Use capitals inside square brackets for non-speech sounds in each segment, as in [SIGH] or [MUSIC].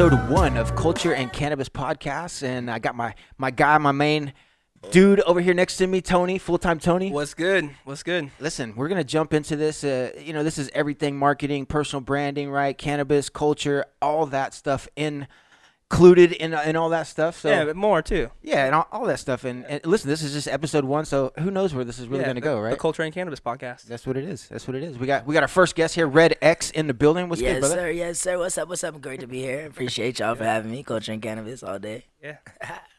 episode one of Culture and Cannabis Podcast, and I got my my guy, my main dude over here next to me, Tony, full time Tony. What's good? What's good? Listen, we're gonna jump into this. Uh, you know, this is everything marketing, personal branding, right? Cannabis, culture, all that stuff included in in all that stuff. So yeah, but more too. yeah, and all, all that stuff. And, and listen, this is just episode one, so who knows where this is really yeah, gonna go, right? The Culture and Cannabis podcast. That's what it is. That's what it is. We got we got our first guest here, Red X, in the building. What's yes, good, brother? sir. Yes, sir. What's up? What's up? Great to be here. Appreciate y'all for having me. Culture and cannabis all day. [LAUGHS] Yeah.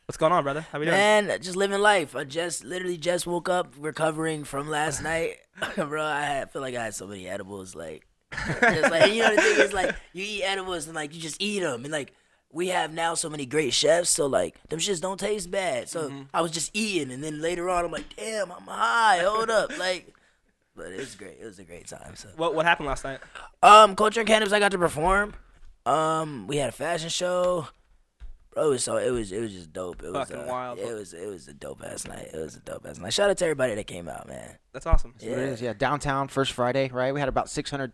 What's going on, brother? How we doing? Man, just living life. I just literally just woke up recovering from last [LAUGHS] night. [LAUGHS] Bro, I had, feel like I had so many edibles. Like, just like you know the thing is like you eat edibles and like you just eat them and like we have now so many great chefs. So like them shits don't taste bad. So Mm-hmm. I was just eating and then later on I'm like, damn, I'm high. Hold up, [LAUGHS] like. But it was great. It was a great time. So. What What happened last night? Um, Culture and Cannabis, I got to perform. Um, we had a fashion show. Bro, so it was it was just dope. It was Fucking uh, wild. It was it was a dope ass night. It was a dope ass night. Shout out to everybody that came out, man. That's awesome. That's what it is. Yeah, downtown first Friday, right? We had about 600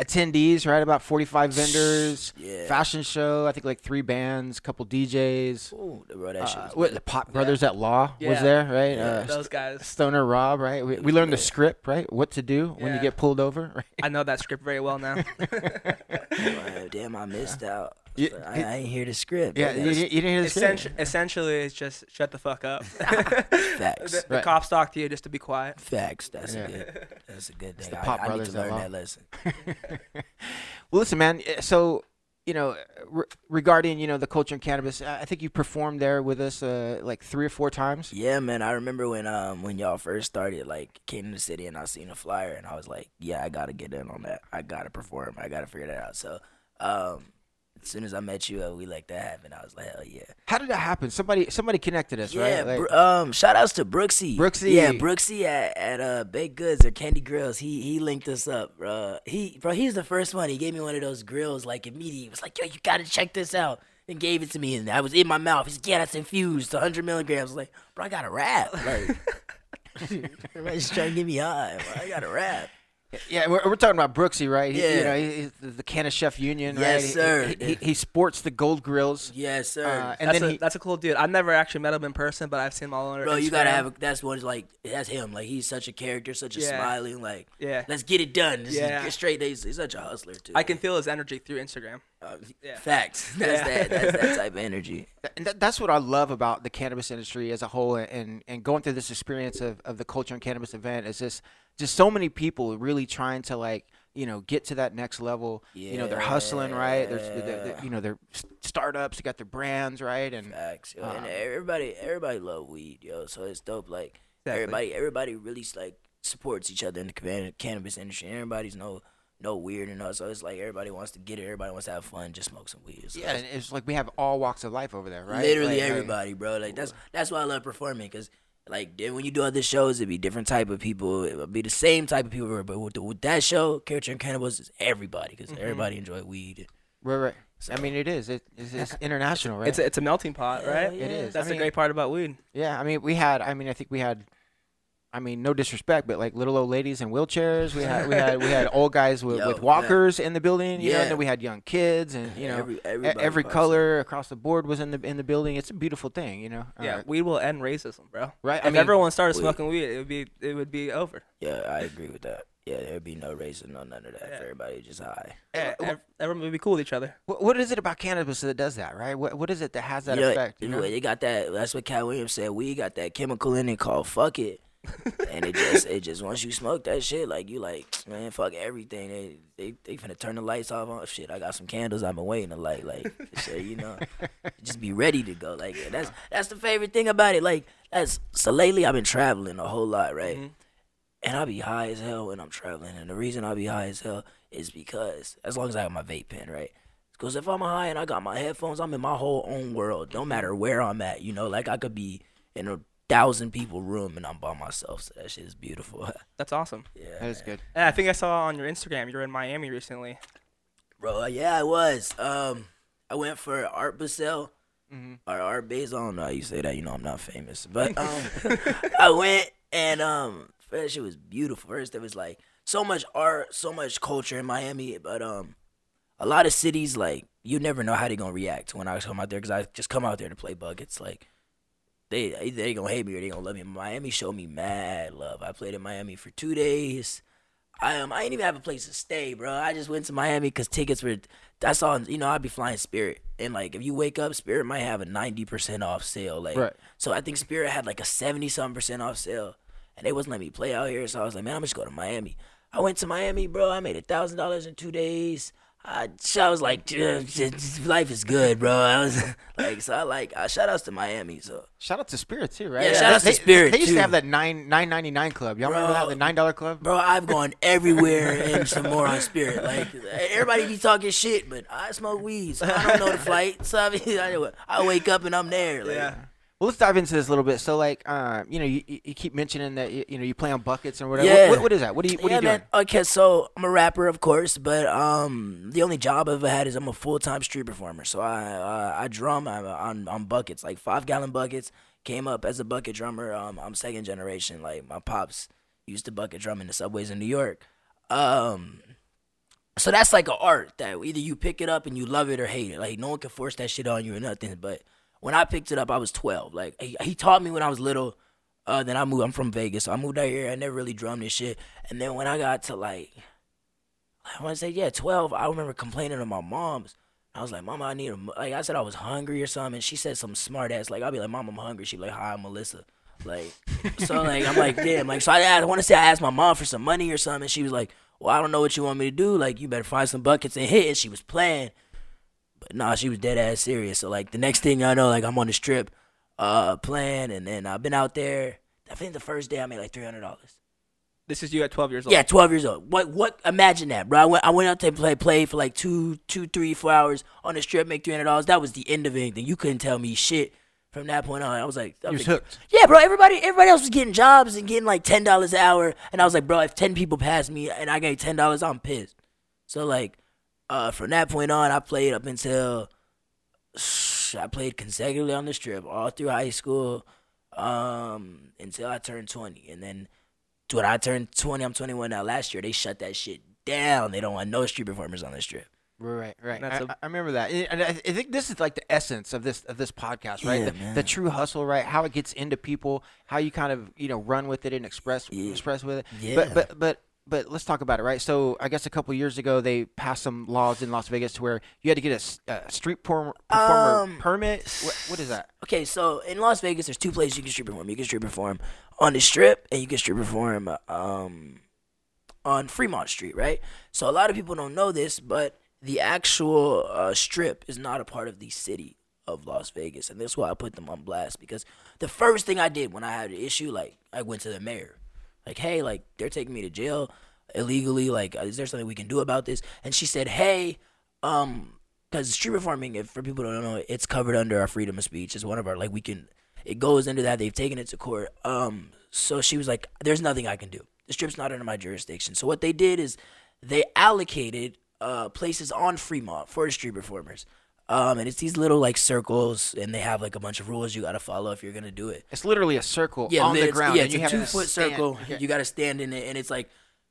attendees, right? About 45 vendors. Yeah. Fashion show. I think like three bands, couple DJs. Ooh, bro, that shit Uh, what, the Pot Brothers at Law was there, right? Yeah, uh, Those guys. Stoner Rob, right? We, we learned the script, right? What to do when you get pulled over, [LAUGHS] right? I know that script very well now. [LAUGHS] [LAUGHS] Damn, I missed out. Yeah, I, I ain't hear the script. Yeah, you, you didn't hear the script. Essentially, essentially, it's just shut the fuck up. [LAUGHS] facts. the, the Right. cops talk to you just to be quiet. Facts. That's Yeah. a good. That's a good thing. the I, Pot I need Brothers to learn law. that lesson. [LAUGHS] Well, listen, man. eh, So, you know, re- regarding you know the culture and cannabis, I I think you performed there with us uh, like three or four times. Yeah, man. I remember when um when y'all first started, like came to the city and I seen a flyer and I was like, yeah, I gotta get in on that. I gotta perform. I gotta figure that out. So, um, as soon as I met you, uh, we like that happened. I was like, hell yeah. How did that happen? Somebody somebody connected us, Yeah, right? Like, Bro- um, shout outs to Brooksy. Brooksy. yeah, Brooksy at, at uh Baked Goods or Candy Grills. He he linked us up, bro. He bro, he's the first one. He gave me one of those grills like immediately. He was like, yo, you gotta check this out, and gave it to me, and I was in my mouth. He's like, yeah, that's infused, 100 milligrams. I was like, bro, I got a rap. Like, [LAUGHS] [LAUGHS] everybody's trying to get me high. Bro. I got a rap. Yeah, we're, we're talking about Brooksy, right? He, you Yeah. know, he, he's the, the Canna Chef Union, right? Yes, He- sir. He, he, he sports the gold grills. Yes, sir. Uh, and that's then a, he, that's a cool dude. I've never actually met him in person, but I've seen him all over. Bro, you gotta have a, that's what it's like. That's him. Like he's such a character, such a Yeah. smiling. Like, Yeah. let's get it done. Just Yeah. get straight. He's, he's such a hustler too. I can feel his energy through Instagram. Uh, Yeah. Facts. [LAUGHS] That's Yeah. that. That's that type of energy. and that, that's what I love about the cannabis industry as a whole, and and going through this experience of, of the culture and cannabis event is just just so many people really trying to like you know get to that next level. yeah. You know, they're hustling, right? There's they're, they're- you know they're startups, they got their brands, right? And Facts. Yo. and Um, everybody, everybody love weed, yo. So it's dope. Like Exactly. everybody, everybody really like supports each other in the can- cannabis industry. Everybody's no, no weird and all. So it's like everybody wants to get it. Everybody wants to have fun. Just smoke some weed. So yeah, and it's like we have all walks of life over there, right? Literally Like- like- everybody, bro. Like that's that's why I love performing because like then when you do other shows, it'd be different type of people. It would be the same type of people, but with, the, with that show, Culture and Cannabis is everybody because Mm-hmm. everybody enjoy weed. Right, right. I mean, it is. It, it's, it's [LAUGHS] international, right? It's a, it's a melting pot, right? Yeah, It is. That's I the great part about weed. Yeah, I mean, we had. I mean, I think we had. I mean, no disrespect, but like little old ladies in wheelchairs. We had we had we had [LAUGHS] old guys with, Yo, with yeah. walkers in the building. You know, and then we had young kids, and you know, Every- every pops color across the board was in the in the building. It's a beautiful thing, you know. Yeah, Uh, weed will end racism, bro. Right, If I mean- everyone started Weed. smoking weed, it would be it would be over. Yeah, I agree with that. Yeah, there'd be no racism, no none of that. Yeah. For everybody just high. Yeah, wh- everyone would be cool with each other. what, what is it about cannabis that does that, right? What what is it that has that You know, effect? You know? They got that. That's what Katt Williams said. We got that chemical in it called "fuck it," and it just, it just once you smoke that shit, like you like, man, fuck everything. They, they, they finna turn the lights off. On shit, I got some candles. I've been waiting to light, like, shit, you know, [LAUGHS] just be ready to go. Like that's that's the favorite thing about it. Like that's so lately I've been traveling a whole lot, right? Mhm. And I be high as hell when I'm traveling. And the reason I be high as hell is because as long as I have my vape pen, right? Because if I'm high and I got my headphones, I'm in my whole own world. Don't matter where I'm at, you know. Like I could be in a thousand people room and I'm by myself. So that shit is beautiful. [LAUGHS] That's awesome. yeah, that is good. Yeah, I think I saw on your Instagram you were in Miami recently. bro. Yeah, I was. Um, I went for Art Basel Mhm. or Art Basel. I don't know how you say that. You know, I'm not famous, [LAUGHS] but um, I went and um, that shit was beautiful. First, there was like so much art, so much culture in Miami, but um, a lot of cities like you never know how they're gonna react when I come out there because I just come out there to play buckets. Like they they gonna hate me or they gonna love me. Miami showed me mad love. I played in Miami for two days. I um I didn't even have a place to stay, bro. I just went to Miami because tickets were. I saw you know I'd be flying Spirit and like if you wake up, Spirit might have a ninety percent off sale. Like Right. so, I think Spirit had like a seventy something percent off sale, and they wasn't letting me play out here. So I was like, man, I'm just go to Miami. I went to Miami, bro. I made a thousand dollars in two days. I, I was like, life is good, bro. I was [LAUGHS] like, so I like, uh, shout outs to Miami. So Shout out to Spirit too, right? Yeah, shout out to Spirit, They used too. to have that nine nine ninety nine club. Y'all remember that the nine dollar club? Bro, I've [LAUGHS] gone everywhere and some more on Spirit. Like everybody be talking shit, but I smoke weed. So I don't know the [LAUGHS] flight. So I, mean, I, I wake up and I'm there. Like, Yeah. Well, let's dive into this a little bit. So, like, uh, you know, you, you keep mentioning that you, you know you play on buckets and whatever. Yeah. What, what is that? What are you What yeah, are you doing? man. Okay, so I'm a rapper, of course, but um, the only job I've ever had is I'm a full time street performer. So I uh, I drum I'm on on buckets, like five gallon buckets. Came up as a bucket drummer. Um, I'm second generation. Like my pops used to bucket drum in the subways in New York. Um, so that's like an art that either you pick it up and you love it or hate it. Like no one can force that shit on you or nothing. But when I picked it up, I was 12. Like he, he taught me when I was little. Uh, then I moved. I'm from Vegas, so I moved out here. I never really drummed this shit. And then when I got to like, I want to say yeah, 12. I remember complaining to my mom's. I was like, Mama, I need a mo-" like. I said I was hungry or something. And she said some smart ass like, I'll be like, Mom, I'm hungry. She'd be like, Hi, I'm Melissa. Like, so like I'm like, damn. Like, so I, I want to say I asked my mom for some money or something. And she was like, Well, I don't know what you want me to do. Like, you better find some buckets and hit. And she was playing. But nah, she was dead ass serious. So like the next thing I know, like I'm on the strip, uh, playing, and then I've been out there. I think the first day I made like three hundred dollars. This is you at 12 years old. Yeah, twelve years old. What? What? Imagine that, bro. I went. I went out to play, play for like two, two, three, four hours on the strip, make three hundred dollars. That was the end of anything. You couldn't tell me shit from that point on. I was like, I You're was like, hooked. yeah, bro. Everybody, everybody else was getting jobs and getting like ten dollars an hour, and I was like, bro, if ten people pass me and I get ten dollars, I'm pissed. So like, uh, from that point on, I played up until I played consecutively on the strip all through high school, um, until I turned twenty, and then when I turned twenty, I'm 21 now. Last year, they shut that shit down. They don't want no street performers on the strip. Right, right. That's I a- I remember that, and I, I think this is like the essence of this of this podcast, right? Yeah, the, the true hustle, right? How it gets into people, how you kind of you know run with it and express Yeah. express with it. Yeah. But but but but let's talk about it, right? So I guess a couple years ago they passed some laws in Las Vegas to where you had to get a street performer, performer Um, permit. What, what is that? Okay, so in Las Vegas, there's two places you can street perform. You can street perform on the Strip, and you can street perform um, on Fremont Street, right? So a lot of people don't know this, but the actual uh, Strip is not a part of the city of Las Vegas, and that's why I put them on blast. Because the first thing I did when I had an issue, like I went to the mayor, like, hey, like they're taking me to jail illegally. Like, is there something we can do about this? And she said, hey, um, because street performing, if for people who don't know, it's covered under our freedom of speech. It's one of our like we can. It goes into that. They've taken it to court. Um, so she was like, "There's nothing I can do. The strip's not under my jurisdiction." So what they did is they allocated uh places on Fremont for street performers. Um, and it's these little like circles, and they have like a bunch of rules you got to follow if you're gonna do it It's literally a circle yeah, on the ground. Yeah, it's you a two foot stand- circle. Okay. You got to stand in it, and it's like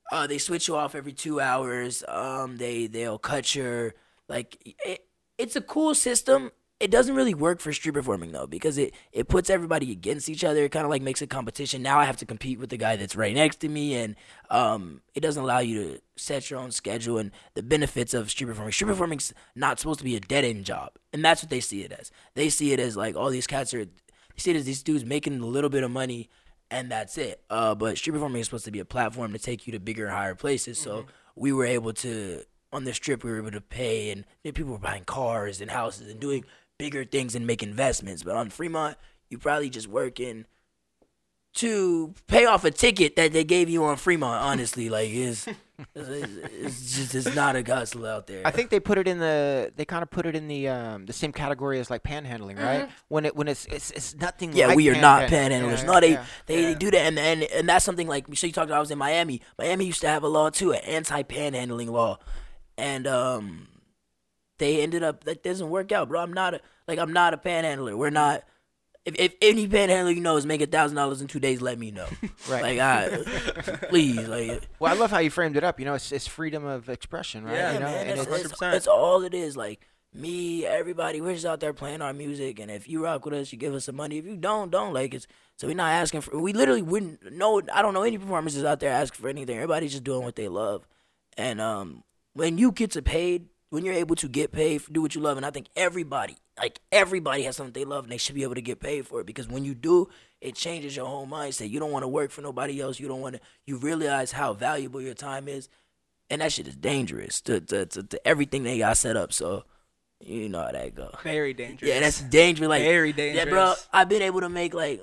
uh, they switch you off every two hours. Um, they they'll cut your like it, it's a cool system. It doesn't really work for street performing though because it it puts everybody against each other. It kind of like makes a competition. Now I have to compete with the guy that's right next to me, and um, it doesn't allow you to set your own schedule and the benefits of street performing. Street performing's not supposed to be a dead end job, and that's what they see it as. They see it as like all these cats are. They see it as these dudes making a little bit of money and that's it. Uh, but street performing is supposed to be a platform to take you to bigger and higher places. So we were able to on the strip we were able to pay and people were buying cars and houses and doing bigger things and make investments. But on Fremont, you probably just working to pay off a ticket that they gave you on Fremont. [LAUGHS] Honestly, like it's it's, it's just it's not a hustle out there. I think they put it in the they kind of put it in the um the same category as like panhandling, right? When it when it's it's, it's nothing. Yeah, like we are not panhandling. panhandlers. Yeah, no, they yeah. they, they do that, and, and and that's something like so you talked about. I was in Miami. Miami used to have a law too, an anti-panhandling law, and um, they ended up that doesn't work out, bro. I'm not a like I'm not a panhandler. We're not. If, if any panhandler you know is making thousand dollars in two days, let me know. [LAUGHS] Right. Like, I, please, like, Well, I love how you framed it up. You know, it's, it's freedom of expression, right? Yeah, you know, man, and that's, it's, that's, 100%. that's all it is. Like, me, everybody, we're just out there playing our music, and if you rock with us, you give us some money. If you don't, don't like it's. So we're not asking for. We literally wouldn't know. I don't know any performances out there asking for anything. Everybody's just doing what they love, and um, when you get to paid, when you're able to get paid for do what you love, and I think everybody, like everybody, has something they love, and they should be able to get paid for it because when you do, it changes your whole mindset. You don't want to work for nobody else. You don't want to. You realize how valuable your time is, and that shit is dangerous to to, to, to everything they got set up. So. You know how that go. Very dangerous. Yeah, that's dangerous. Like Very dangerous. Yeah, bro. I've been able to make like,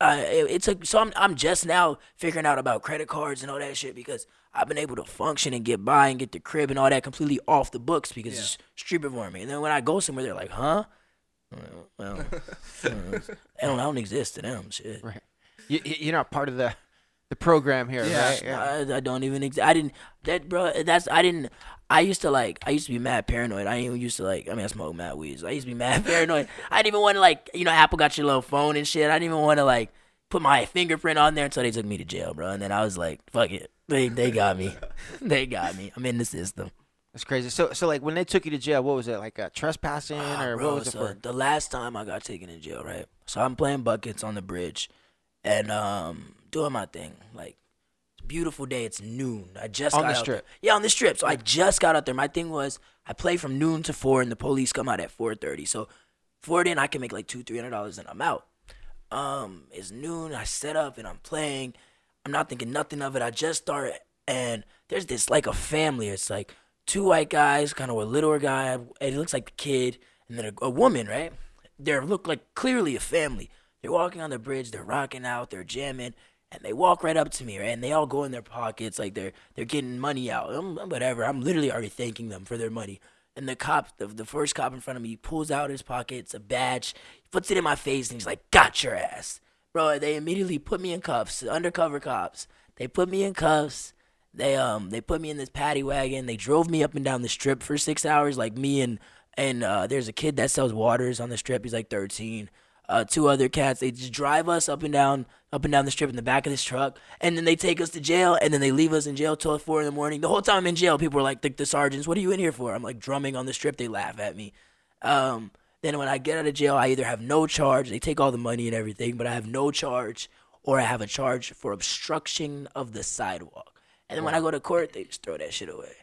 uh, it, it took. So I'm I'm just now figuring out about credit cards and all that shit because I've been able to function and get by and get the crib and all that completely off the books because it's street performing. And then when I go somewhere, they're like, "Huh." Well, [LAUGHS] well, I don't, I don't exist to them. Shit. Right. You, you- you're not part of the the program here, Yeah. right? I, I don't even exist. I didn't. That bro. That's I didn't. I used to like. I used to be mad paranoid. I even used to like. I mean, I smoke mad weed. I used to be [LAUGHS] mad paranoid. I didn't even want to like. You know, Apple got your little phone and shit. I didn't even want to like put my fingerprint on there until they took me to jail, bro. And then I was like, fuck it. They they got me. [LAUGHS] they got me. I'm in the system. That's crazy. So, so like when they took you to jail, what was it like uh, trespassing Ah, or bro, what was it for? The last time I got taken in jail, right? So I'm playing buckets on the bridge, and um, doing my thing. Like, beautiful day. It's noon. I just On got the out strip? Yeah, on the strip. So I just got out there. My thing was I play from noon to four, and the police come out at four thirty. So four in, I can make like two, three hundred dollars, and I'm out. Um, it's noon. I set up and I'm playing. I'm not thinking nothing of it. I just started, and there's this like a family. It's like two white guys, kind of a littler guy. and It looks like the kid, and then a, a woman, right? They look like clearly a family. They're walking on the bridge. They're rocking out. They're jamming, and they walk right up to me, right? And they all go in their pockets, like they're they're getting money out. I'm, whatever. I'm literally already thanking them for their money. And the cop, the, the first cop in front of me, pulls out his pockets a badge, puts it in my face, and he's like, "Got your ass." bro. They immediately put me in cuffs. Undercover cops. They put me in cuffs. They um they put me in this paddy wagon. They drove me up and down the strip for six hours. Like me and and uh, there's a kid that sells waters on the strip. He's like 13. Uh, two other cats. They just drive us up and down up and down the strip in the back of this truck, and then they take us to jail, and then they leave us in jail till four in the morning. The whole time I'm in jail, people are like, the, the sergeants, "What are you in here for?" I'm like drumming on the strip. They laugh at me. Um, then when I get out of jail, I either have no charge, they take all the money and everything, but I have no charge, or I have a charge for obstruction of the sidewalk. And then when I go to court, they just throw that shit away.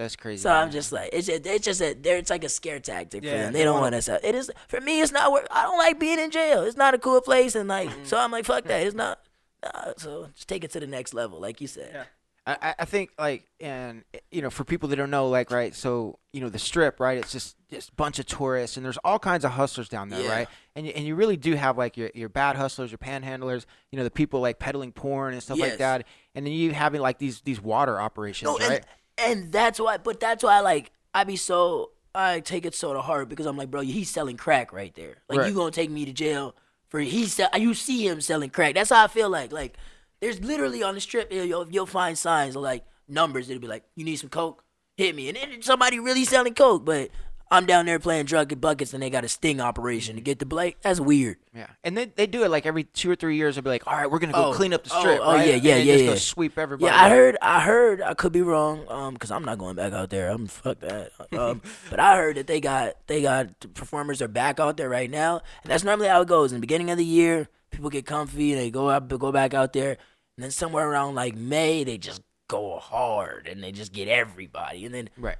That's crazy. So I'm just like, it's just, it's just a, there. It's like a scare tactic for them. they They don't wanna- want us out. It is for me. It's not. Work. I don't like being in jail. It's not a cool place, and like, Mm-hmm. so I'm like, fuck that. It's not. Nah, so just take it to the next level, like you said. Yeah. I, I- I think like and you know for people that don't know like right so you know the strip right it's just just bunch of tourists and there's all kinds of hustlers down there Yeah. right and you, and you really do have like your your bad hustlers your panhandlers you know the people like peddling porn and stuff like that and then you having like these these water operations No, and, right and that's why. But that's why, like, I be so I take it so to heart because I'm like, bro, he's selling crack right there. Like, Right. you gonna take me to jail for he sell? You see him selling crack. That's how I feel like. Like, there's literally on the strip, you'll, you'll, you'll find signs of like numbers. It'll be like, you need some coke, hit me, and then somebody really selling coke, but. I'm down there playing drug and buckets, and they got a sting operation to get the blake. That's weird. yeah and then they do it like every two or three years they'll be like all right we're gonna go Oh, clean up the oh, strip oh, right? yeah, yeah, they yeah, go yeah. sweep everybody Yeah, I out. heard. I heard. I could be wrong. Um, because I'm not going back out there. I'm fuck that. Um, [LAUGHS] but I heard that they got they got performers are back out there right now, and that's normally how it goes. In the beginning of the year, people get comfy and they go out, go back out there, and then somewhere around like May, they just go hard and they just get everybody, and then right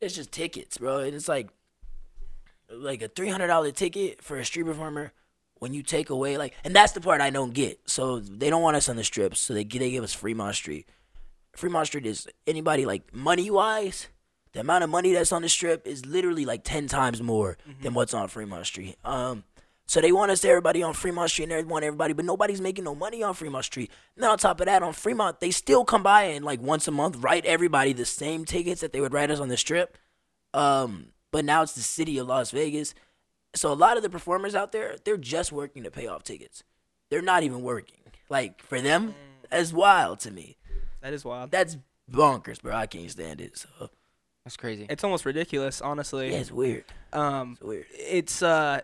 it's just tickets, bro. And it's like like a three hundred dollar ticket for a street performer. When you take away like, and that's the part I don't get. So they don't want us on the strips, so they they give us Fremont Street. Fremont Street is anybody like money wise. The amount of money that's on the strip is literally like ten times more than what's on Fremont Street. Um, so they want us to everybody on Fremont Street and they want everybody, but nobody's making no money on Fremont Street. And then on top of that, on Fremont, they still come by and like once a month write everybody the same tickets that they would write us on the strip. Um, but now it's the city of Las Vegas. So a lot of the performers out there, they're just working to pay off tickets. They're not even working. Like for them, that's wild to me. That is wild. That's bonkers, bro. I can't stand it. So that's crazy It's almost ridiculous, honestly. yeah, it's weird. Um, It's weird. it's uh,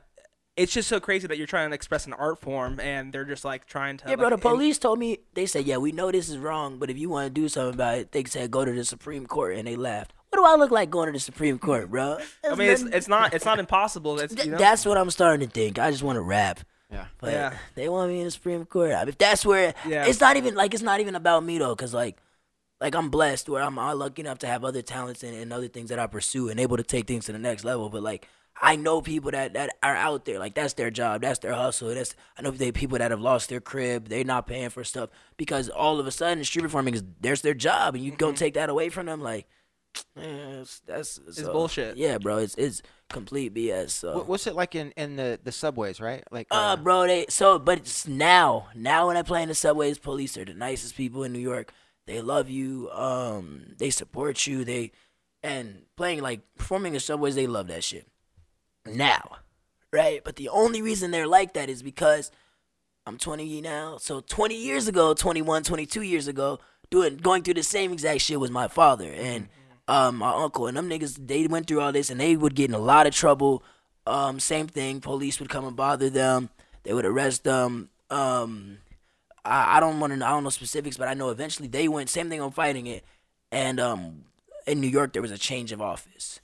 it's just so crazy that you're trying to express an art form and they're just like trying to. Yeah, bro. The like, in- police told me they said, yeah, we know this is wrong, but if you want to do something about it, they said go to the Supreme Court, and they laughed. What what do I look like going to the Supreme Court, bro? [LAUGHS] I That's mean, it's it's not it's not impossible. It's, you know? That's what I'm starting to think. I just want to rap. Yeah. But Yeah. they want me in the Supreme Court. I mean, if that's where Yeah. it's not even like it's not even about me though, cause like like I'm blessed where I'm, I'm lucky enough to have other talents and, and other things that I pursue and able to take things to the next level. But like I know people that that are out there, like that's their job, that's their hustle. That's I know they people that have lost their crib, they're not paying for stuff because all of a sudden street performing is there's their job and you go take that away from them, like. [SNIFFS] Man, it's, that's so- bullshit. Yeah, bro, it's it's complete BS. So what's it like in, in the, the subways, right? Like, uh, bro, they so, but it's now, now when I play in the subways, police are the nicest people in New York. They love you. Um, they support you. They and playing like performing in subways, they love that shit. Now, right? But the only reason they're like that is because I'm 20 now. So 20 years ago, 21, 22 years ago, doing going through the same exact shit was my father and um my uncle and them niggas. They went through all this and they would get in a lot of trouble. Um, same thing. Police would come and bother them. They would arrest them. Um, I, I don't want to. I don't know specifics, but I know eventually they went. Same thing on fighting it. And um, in New York, there was a change of office,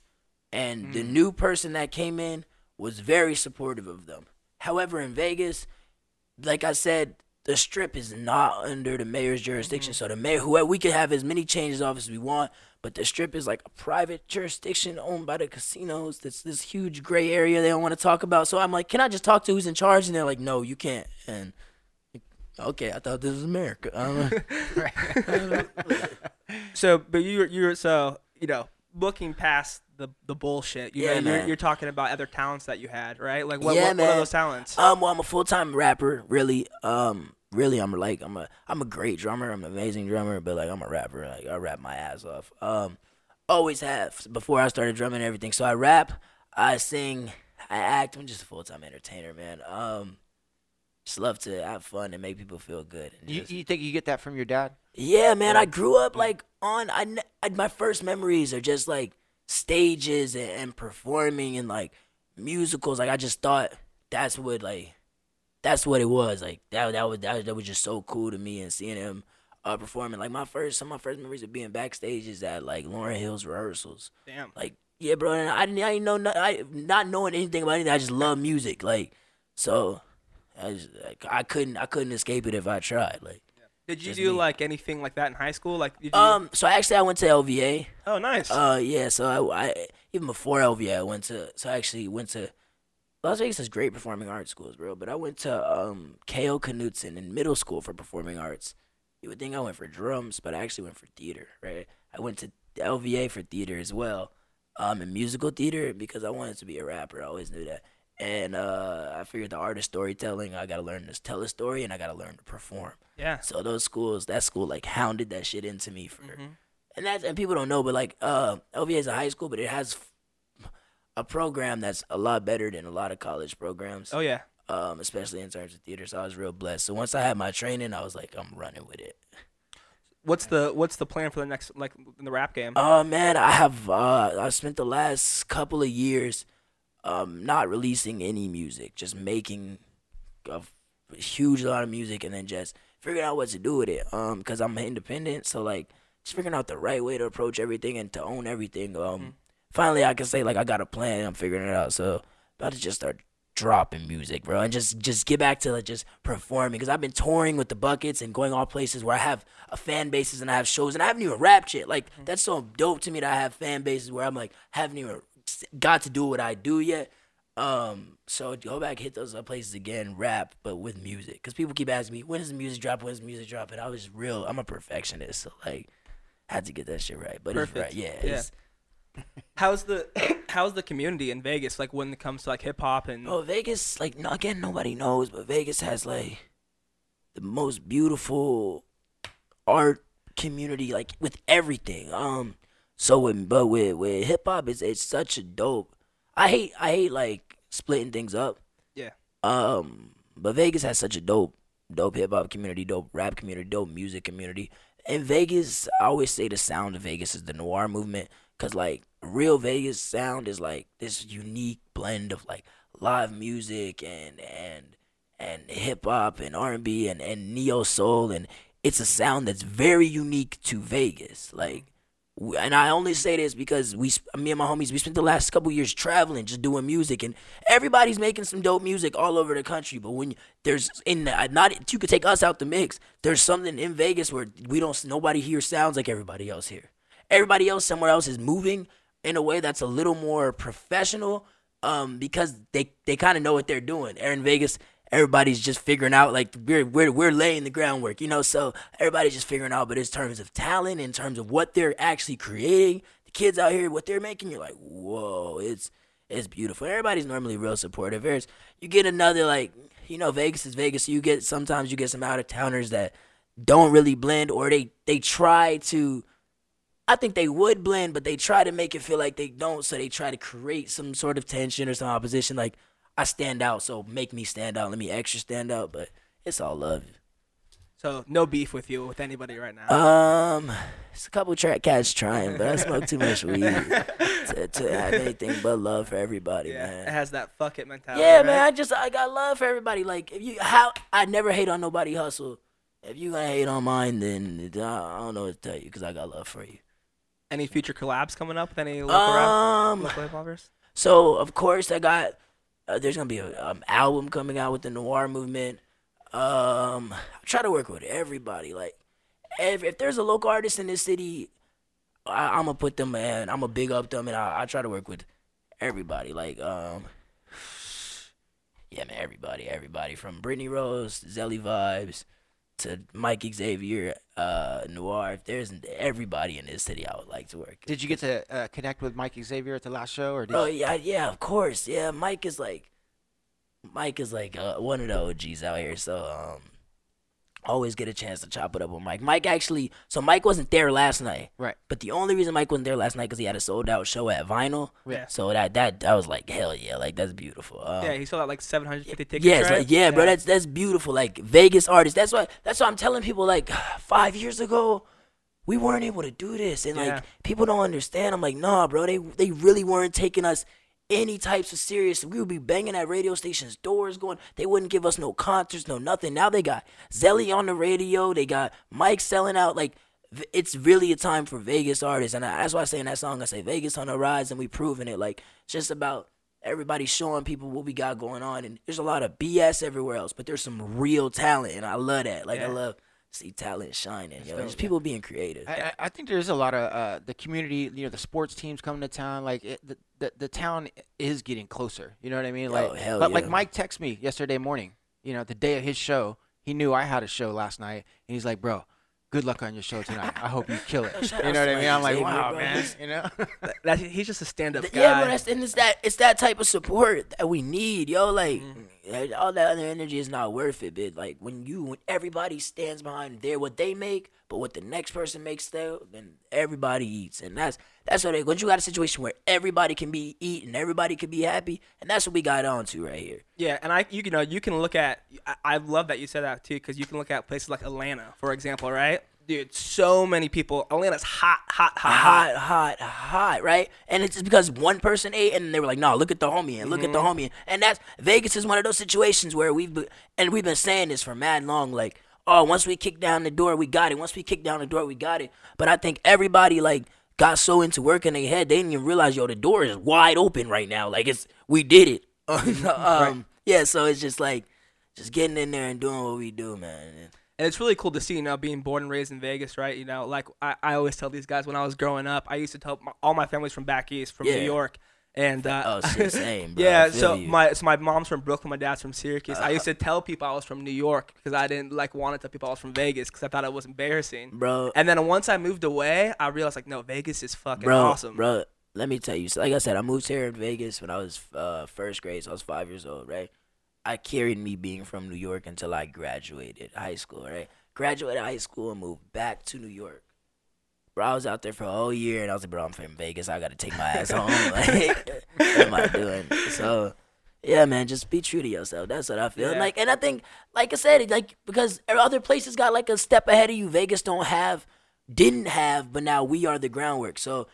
and the mm-hmm. new person that came in was very supportive of them. However, in Vegas, like I said, the strip is not under the mayor's mm-hmm. jurisdiction. So the mayor, whoever we could have as many changes of office as we want, but the strip is like a private jurisdiction owned by the casinos. That's this huge gray area they don't want to talk about. So I'm like, can I just talk to who's in charge? And they're like, no, you can't. And okay, I thought this was America. [LAUGHS] [LAUGHS] So, but you you're so you know looking past the the bullshit. You Yeah, know, you're, man. you're talking about other talents that you had, right? Like what Yeah, what, what are those talents? Um, well, I'm a full time rapper. Really, um, really, I'm like, I'm a, I'm a great drummer. I'm an amazing drummer, but like, I'm a rapper. Like, I rap my ass off. Um, always have before I started drumming and everything. So I rap, I sing, I act. I'm just a full time entertainer, man. Um, just love to have fun and make people feel good. And you, just- you think you get that from your dad? yeah, man. I grew up like on. I, I my first memories are just like stages and, and performing and like musicals. Like I just thought that's what like that's what it was. Like that that was that, that was just so cool to me and seeing him uh performing. Like my first some of my first memories of being backstage is at like Lauryn Hill's rehearsals. Damn. Like yeah, bro. And I didn't I didn't know no, I not knowing anything about anything. I just love music. Like so. I just like I couldn't I couldn't escape it if I tried. Like Did you just do me. like anything like that in high school? Like did you, um, so actually I went to LVA. oh nice. Uh, yeah. So I, I even before LVA, I went to. So I actually went to. Las Vegas has great performing arts schools, bro. But I went to um K.O. Knudson in middle school for performing arts. You would think I went for drums, but I actually went for theater, right? I went to LVA for theater as well, um, and musical theater because I wanted to be a rapper. I always knew that. And uh, I figured the art of storytelling, I gotta learn to tell a story, and I gotta learn to perform. yeah. So those schools, that school, like hounded that shit into me for, Mhm. and that's and people don't know, but like uh, LVA is a high school, but it has a program that's a lot better than a lot of college programs, Oh yeah. um, especially in terms of theater. So I was real blessed. So once I had my training, I was like, I'm running with it. What's the what's the plan for the next like in the rap game? Oh man, I have uh, I spent the last couple of years um, not releasing any music, just making a huge lot of music, and then just figuring out what to do with it. Um, because I'm independent, so like just figuring out the right way to approach everything and to own everything. Um, finally, I can say like I got a plan. I'm figuring it out. So about to just start dropping music, bro, and just just get back to like just performing because I've been touring with the buckets and going all places where I have a fan bases and I have shows and I haven't even rapped yet. Like that's so dope to me that I have fan bases where I'm like haven't even got to do what I do yet. Um, so go back, hit those other places again, rap, but with music. Because people keep asking me, when is the music drop? When's the music drop? And I was real, I'm a perfectionist, so like, had to get that shit right. But Perfect. it's right, yeah. Yeah. It's, [LAUGHS] How's the [COUGHS] how's the community in Vegas like when it comes to like hip hop and Oh, Vegas, like no, again, nobody knows, but Vegas has like the most beautiful art community, like with everything. Um, so but with with hip hop, it's it's such a dope. I hate I hate like splitting things up. Yeah. Um, but Vegas has such a dope dope hip hop community, dope rap community, dope music community. In Vegas, I always say the sound of Vegas is the noir movement. Cause like real Vegas sound is like this unique blend of like live music and and and hip hop and R and B and neo soul and it's a sound that's very unique to Vegas. Like and I only say this because we, me and my homies, we spent the last couple years traveling, just doing music, and everybody's making some dope music all over the country. But when you- there's in the, not, you could take us out the mix. There's something in Vegas where we don't, nobody here sounds like everybody else here. Everybody else somewhere else is moving in a way that's a little more professional, um, because they they kind of know what they're doing. In Vegas. Everybody's just figuring out like we're we're we're laying the groundwork, you know. So everybody's just figuring out, but in terms of talent, in terms of what they're actually creating, the kids out here, what they're making, you're like, whoa, it's it's beautiful. Everybody's normally real supportive. There's you get another like you know Vegas is Vegas. So you get sometimes you get some out of towners that don't really blend or they they try to. I think they would blend, but they try to make it feel like they don't. So they try to create some sort of tension or some opposition. Like I stand out, so make me stand out. Let me extra stand out. But it's all love. So no beef with you with anybody right now. Um, it's a couple track cats trying, but I smoke too much weed [LAUGHS] to, to have anything but love for everybody, yeah, man. it has that fuck it mentality. Yeah, right? man. I just I got love for everybody. Like if you how I never hate on nobody hustle. If you gonna hate on mine, then I I don't know what to tell you because I got love for you. Any future collabs coming up with any local rap, Um, local hip hoppers? so of course I got uh, there's gonna be a um, album coming out with the noir movement. Um, I try to work with everybody. Like if if there's a local artist in this city, I, I'm gonna put them and I'm gonna big up them and I, I try to work with everybody. Like um. Yeah, man, everybody, everybody from Brittany Rose, Zelly Vibes, to Mike Xavier, uh, Noir. If there's everybody in this city, I would like to work. Did you get to uh, connect with Mike Xavier at the last show, or did Oh yeah, yeah, of course. Yeah, Mike is like, Mike is like uh, one of the OGs out here. So um, always get a chance to chop it up with Mike. Mike actually, so Mike wasn't there last night. Right. But the only reason Mike wasn't there last night because he had a sold out show at Vinyl. Yeah. So that that that was like hell yeah, like that's beautiful. Um, Yeah, he sold out like 750 tickets. yeah, right? like yeah, bro. That's that's beautiful. Like Vegas artists. That's why that's why I'm telling people like [SIGHS] five years ago, we weren't able to do this, and Yeah. like people don't understand. I'm like, nah, bro. They they really weren't taking us any types of serious. We would be banging at radio stations' doors, going. They wouldn't give us no concerts, no nothing. Now they got Zelly on the radio. They got Mike selling out. Like it's really a time for Vegas artists, and I, that's why I say in that song, I say Vegas on the rise, and we proving it. Like it's just about everybody showing people what we got going on, and there's a lot of BS everywhere else, but there's some real talent, and I love that. Like I love see talent shining. Yo, dope, just yeah. people being creative. I, I- think there's a lot of uh, the community, you know, the sports teams coming to town. Like it, the, the the town is getting closer. You know what I mean? Like, Oh, hell but like. Mike texted me yesterday morning. You know, the day of his show, he knew I had a show last night, and he's like, "Bro, good luck on your show tonight. I hope you kill it." [LAUGHS] You know what I mean? I'm like, "Wow, man!" You know? [LAUGHS] He's just a stand-up Th- guy. Yeah, bro, that's and it's that it's that type of support that we need, yo. Like Mm-hmm. All that other energy is not worth it, but like when you when everybody stands behind their what they make, but what the next person makes though, then everybody eats, and that's that's what it. When you got a situation where everybody can be eat and everybody can be happy, and that's what we got on to right here. Yeah, and I, you know, you can look at. I, I love that you said that too, because you can look at places like Atlanta, for example, right? Dude, so many people. Atlanta's hot, hot, hot, hot. hot, hot, right? And it's just because one person ate, and they were like, "No, look at the homie, and look at the Mm-hmm. homie." And that's Vegas is one of those situations where we've been, and we've been saying this for mad long, like, "Oh, once we kick down the door, we got it. Once we kick down the door, we got it." But I think everybody like got so into working their head, they didn't even realize, yo, the door is wide open right now. Like it's we did it. [LAUGHS] [LAUGHS] um, yeah, so it's just like just getting in there and doing what we do, man. And it's really cool to see, you know, being born and raised in Vegas, right? You know, like I, I always tell these guys when I was growing up, I used to tell my, all my family's from back east, from Yeah. New York. And uh, Oh, shit, [LAUGHS] same, bro. Yeah, so you. my so my mom's from Brooklyn, my dad's from Syracuse. I used to tell people I was from New York because I didn't like want to tell people I was from Vegas because I thought it was embarrassing. Bro, And then once I moved away, I realized like, no, Vegas is fucking bro, awesome. bro. Let me tell you. So like I said, I moved here in Vegas when I was uh, first grade. So I was five years old, right? I carried me being from New York until I graduated high school, right? Graduated high school and moved back to New York. Bro, I was out there for a whole year, and I was like, bro, I'm from Vegas. I gotta take my ass [LAUGHS] home. [LAUGHS] Like, what am I doing? So, yeah, man, just be true to yourself. That's what I feel. And Yeah. like, and I think, like I said, like because other places got like a step ahead of you. Vegas don't have, didn't have, but now we are the groundwork. So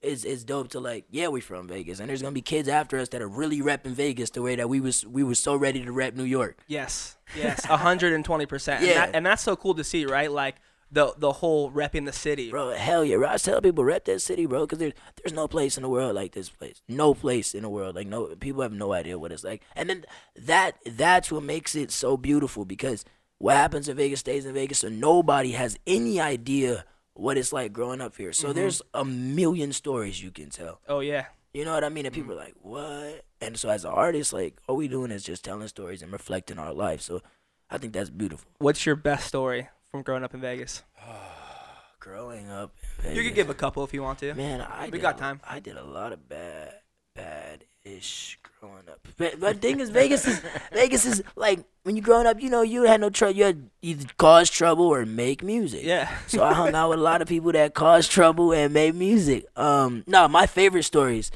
it's it's dope to like, yeah, we from Vegas, and there's gonna be kids after us that are really repping Vegas the way that we was we were so ready to rep New York. Yes, [LAUGHS] yes, hundred and twenty percent. Yeah. and, that, and that's so cool to see, right? Like the the whole repping the city. Bro, hell yeah. Bro. I tell people rep that city, bro, because there's there's no place in the world like this place. No place in the world. Like no people have no idea what it's like. And then that that's what makes it so beautiful because what happens in Vegas stays in Vegas, so nobody has any idea what it's like growing up here. So mm-hmm. there's a million stories you can tell. Oh yeah. You know what I mean? And people are like, "What?" And so as an artist, like all we doing is just telling stories and reflecting our life. So I think that's beautiful. What's your best story from growing up in Vegas? [SIGHS] Growing up, You in Vegas- could give a couple if you want to. Man, I We got a- time. I did a lot of bad, bad ish growing up. But, the thing is, Vegas is [LAUGHS] Vegas is like when you growing up, you know, you had no trouble. You had either cause trouble or make music. Yeah. So I hung out with a lot of people that caused trouble and made music. Um, no, my favorite stories,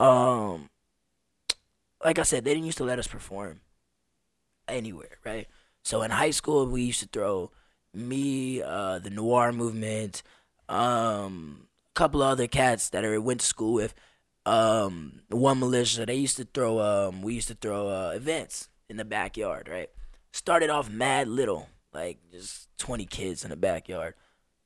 um, like I said, they didn't used to let us perform anywhere, right? So in high school, we used to throw me, uh, the Noir movement, um, a couple of other cats that I went to school with, um, one militia. They used to throw, um, we used to throw uh, events in the backyard, right? Started off mad little, like just twenty kids in the backyard.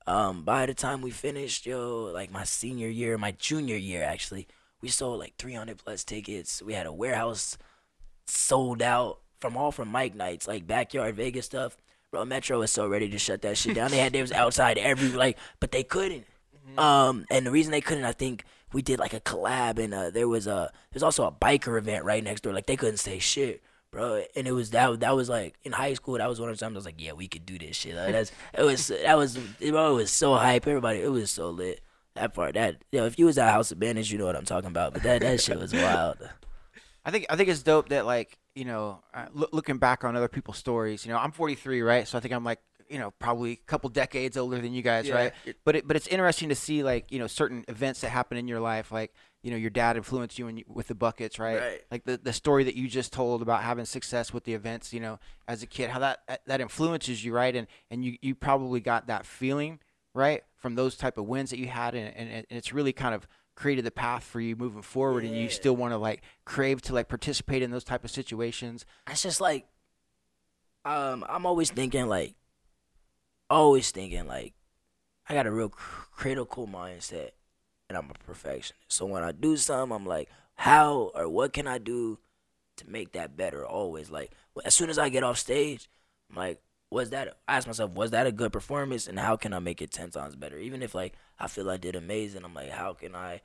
Um, by the time we finished, yo, like my senior year, my junior year actually, we sold like 300 plus tickets. We had a warehouse sold out from all from Mike nights, like backyard Vegas stuff. Bro, Metro was so ready to shut that shit down. They had they was [LAUGHS] outside every like, but they couldn't. Um, and the reason they couldn't, I think we did like a collab, and uh, there was a there's also a biker event right next door. Like they couldn't say shit, bro. And it was that that was like in high school. That was one of the times I was like, yeah, we could do this shit. Like, that's it was that was bro. It was so hype. Everybody, it was so lit. That part, that you know, if you was at House of Bandits, you know what I'm talking about. But that that shit was wild. [LAUGHS] I think I think it's dope that like you know uh, loo- looking back on other people's stories. You know, I'm 43, right? So I think I'm like you know probably a couple decades older than you guys, Yeah. right? But it, but it's interesting to see like you know certain events that happen in your life, like you know your dad influenced you, in, with the buckets, right? Right. Like the the story that you just told about having success with the events, you know, as a kid, how that that influences you, right? And and you you probably got that feeling, right, from those type of wins that you had, and and, and it's really kind of created the path for you moving forward and you still want to like crave to like participate in those type of situations it's just like um I'm always thinking like always thinking like I got a real cr- critical mindset and I'm a perfectionist. So when I do something I'm like how or what can I do to make that better always like as soon as I get off stage I'm like was that I ask myself was that a good performance and how can I make it 10 times better even if like I feel I did amazing I'm like how can I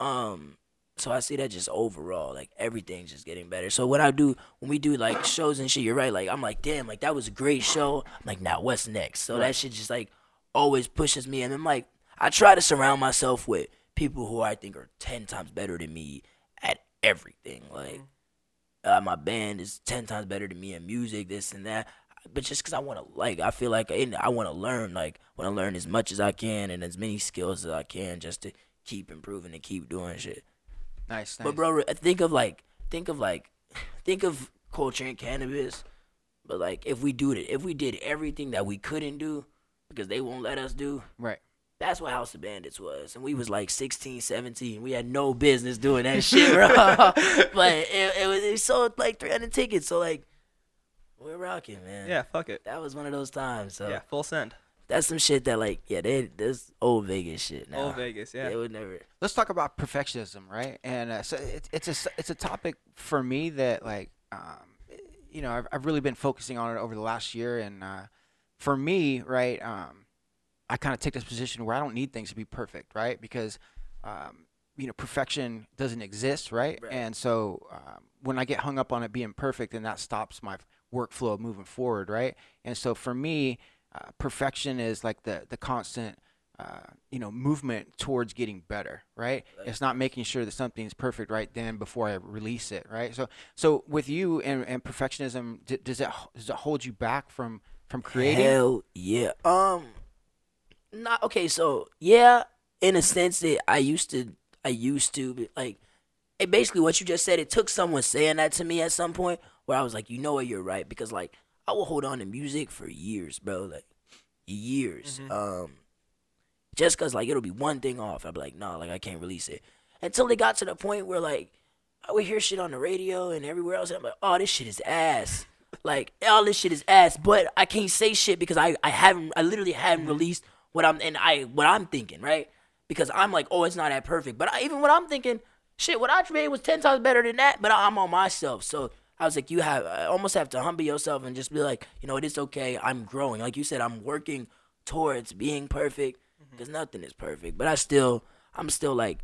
um so I see that just overall, like everything's just getting better. So when I do, when we do like shows and shit, you're right. Like I'm like, damn, like that was a great show. I'm like, now what's next? So that shit just like always pushes me, and I'm like, I try to surround myself with people who I think are ten times better than me at everything. Like uh, my band is ten times better than me in music, this and that. But just because I want to, like, I feel like I want to learn, like, want to learn as much as I can and as many skills as I can, just to keep improving and keep doing shit. Nice, nice. But bro, think of like, think of like, [SIGHS] think of culture and cannabis. But like, if we do it, if we did everything that we couldn't do because they won't let us do, right that's what House of Bandits was. And we was like 16, 17. We had no business doing that shit, bro. [LAUGHS] [LAUGHS] but it, it was it sold like 300 tickets. So like, we're rocking, man. Yeah, fuck it. That was one of those times. So Yeah, full send. That's some shit that like, yeah, they this old Vegas shit now. Old Vegas, yeah. They would never. let's talk about perfectionism, right? And uh, so it, it's a s- it's a topic for me that like um, you know I've, I've really been focusing on it over the last year, and uh, for me, right, um, I kind of take this position where I don't need things to be perfect, right? Because um, you know perfection doesn't exist, right? Right. And so um, when I get hung up on it being perfect, then that stops my workflow moving forward, right? And so for me, uh, perfection is like the the constant uh, you know movement towards getting better right it's not making sure that something's perfect right then before i release it right so so with you and, and perfectionism d- does it does it hold you back from from creating Hell yeah. Um, not okay. So yeah, in a sense that I used to, I used to like, it basically what you just said. It took someone saying that to me at some point where I was like, you know what, you're right because like I will hold on to music for years, bro, like years. Um, just cause like it'll be one thing off, I'd be like, nah, like I can't release it until it got to the point where like I would hear shit on the radio and everywhere else, and I'm like, oh, this shit is ass. Like all this shit is ass, but I can't say shit because I I haven't I literally haven't released what I'm and I what I'm thinking right because I'm like oh it's not that perfect, but I, even what I'm thinking shit what I made was ten times better than that, but I'm on myself so. I was like, you have I almost have to humble yourself and just be like, you know, it is okay. I'm growing. Like you said, I'm working towards being perfect because nothing is perfect. But I still, I'm still like,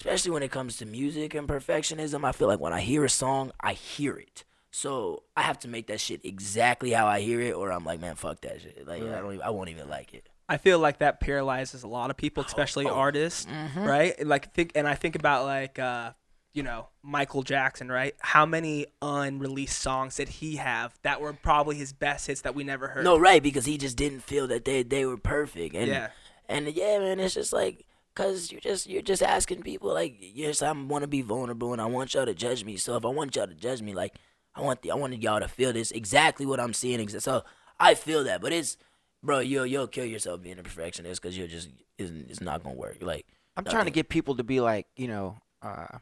especially when it comes to music and perfectionism. I feel like when I hear a song, I hear it. So I have to make that shit exactly how I hear it, or I'm like, man, fuck that shit. Like I don't, even, I won't even like it. I feel like that paralyzes a lot of people, especially oh. artists, right? Like think, and I think about like, uh, you know, Michael Jackson, right? How many unreleased songs did he have that were probably his best hits that we never heard? No, right? Because he just didn't feel that they they were perfect, and Yeah. and yeah, man, it's just like. Cause you're just you're just asking people like yes I want to be vulnerable and I want y'all to judge me so if I want y'all to judge me like I want the I wanted y'all to feel this exactly what I'm seeing so I feel that but it's bro you'll you'll kill yourself being a perfectionist because you're just it's, it's not gonna work like I'm trying to get people to be like, you know, uh,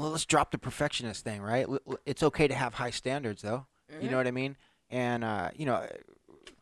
well, let's drop the perfectionist thing, right? It's okay to have high standards, though. You know what I mean? And uh, you know,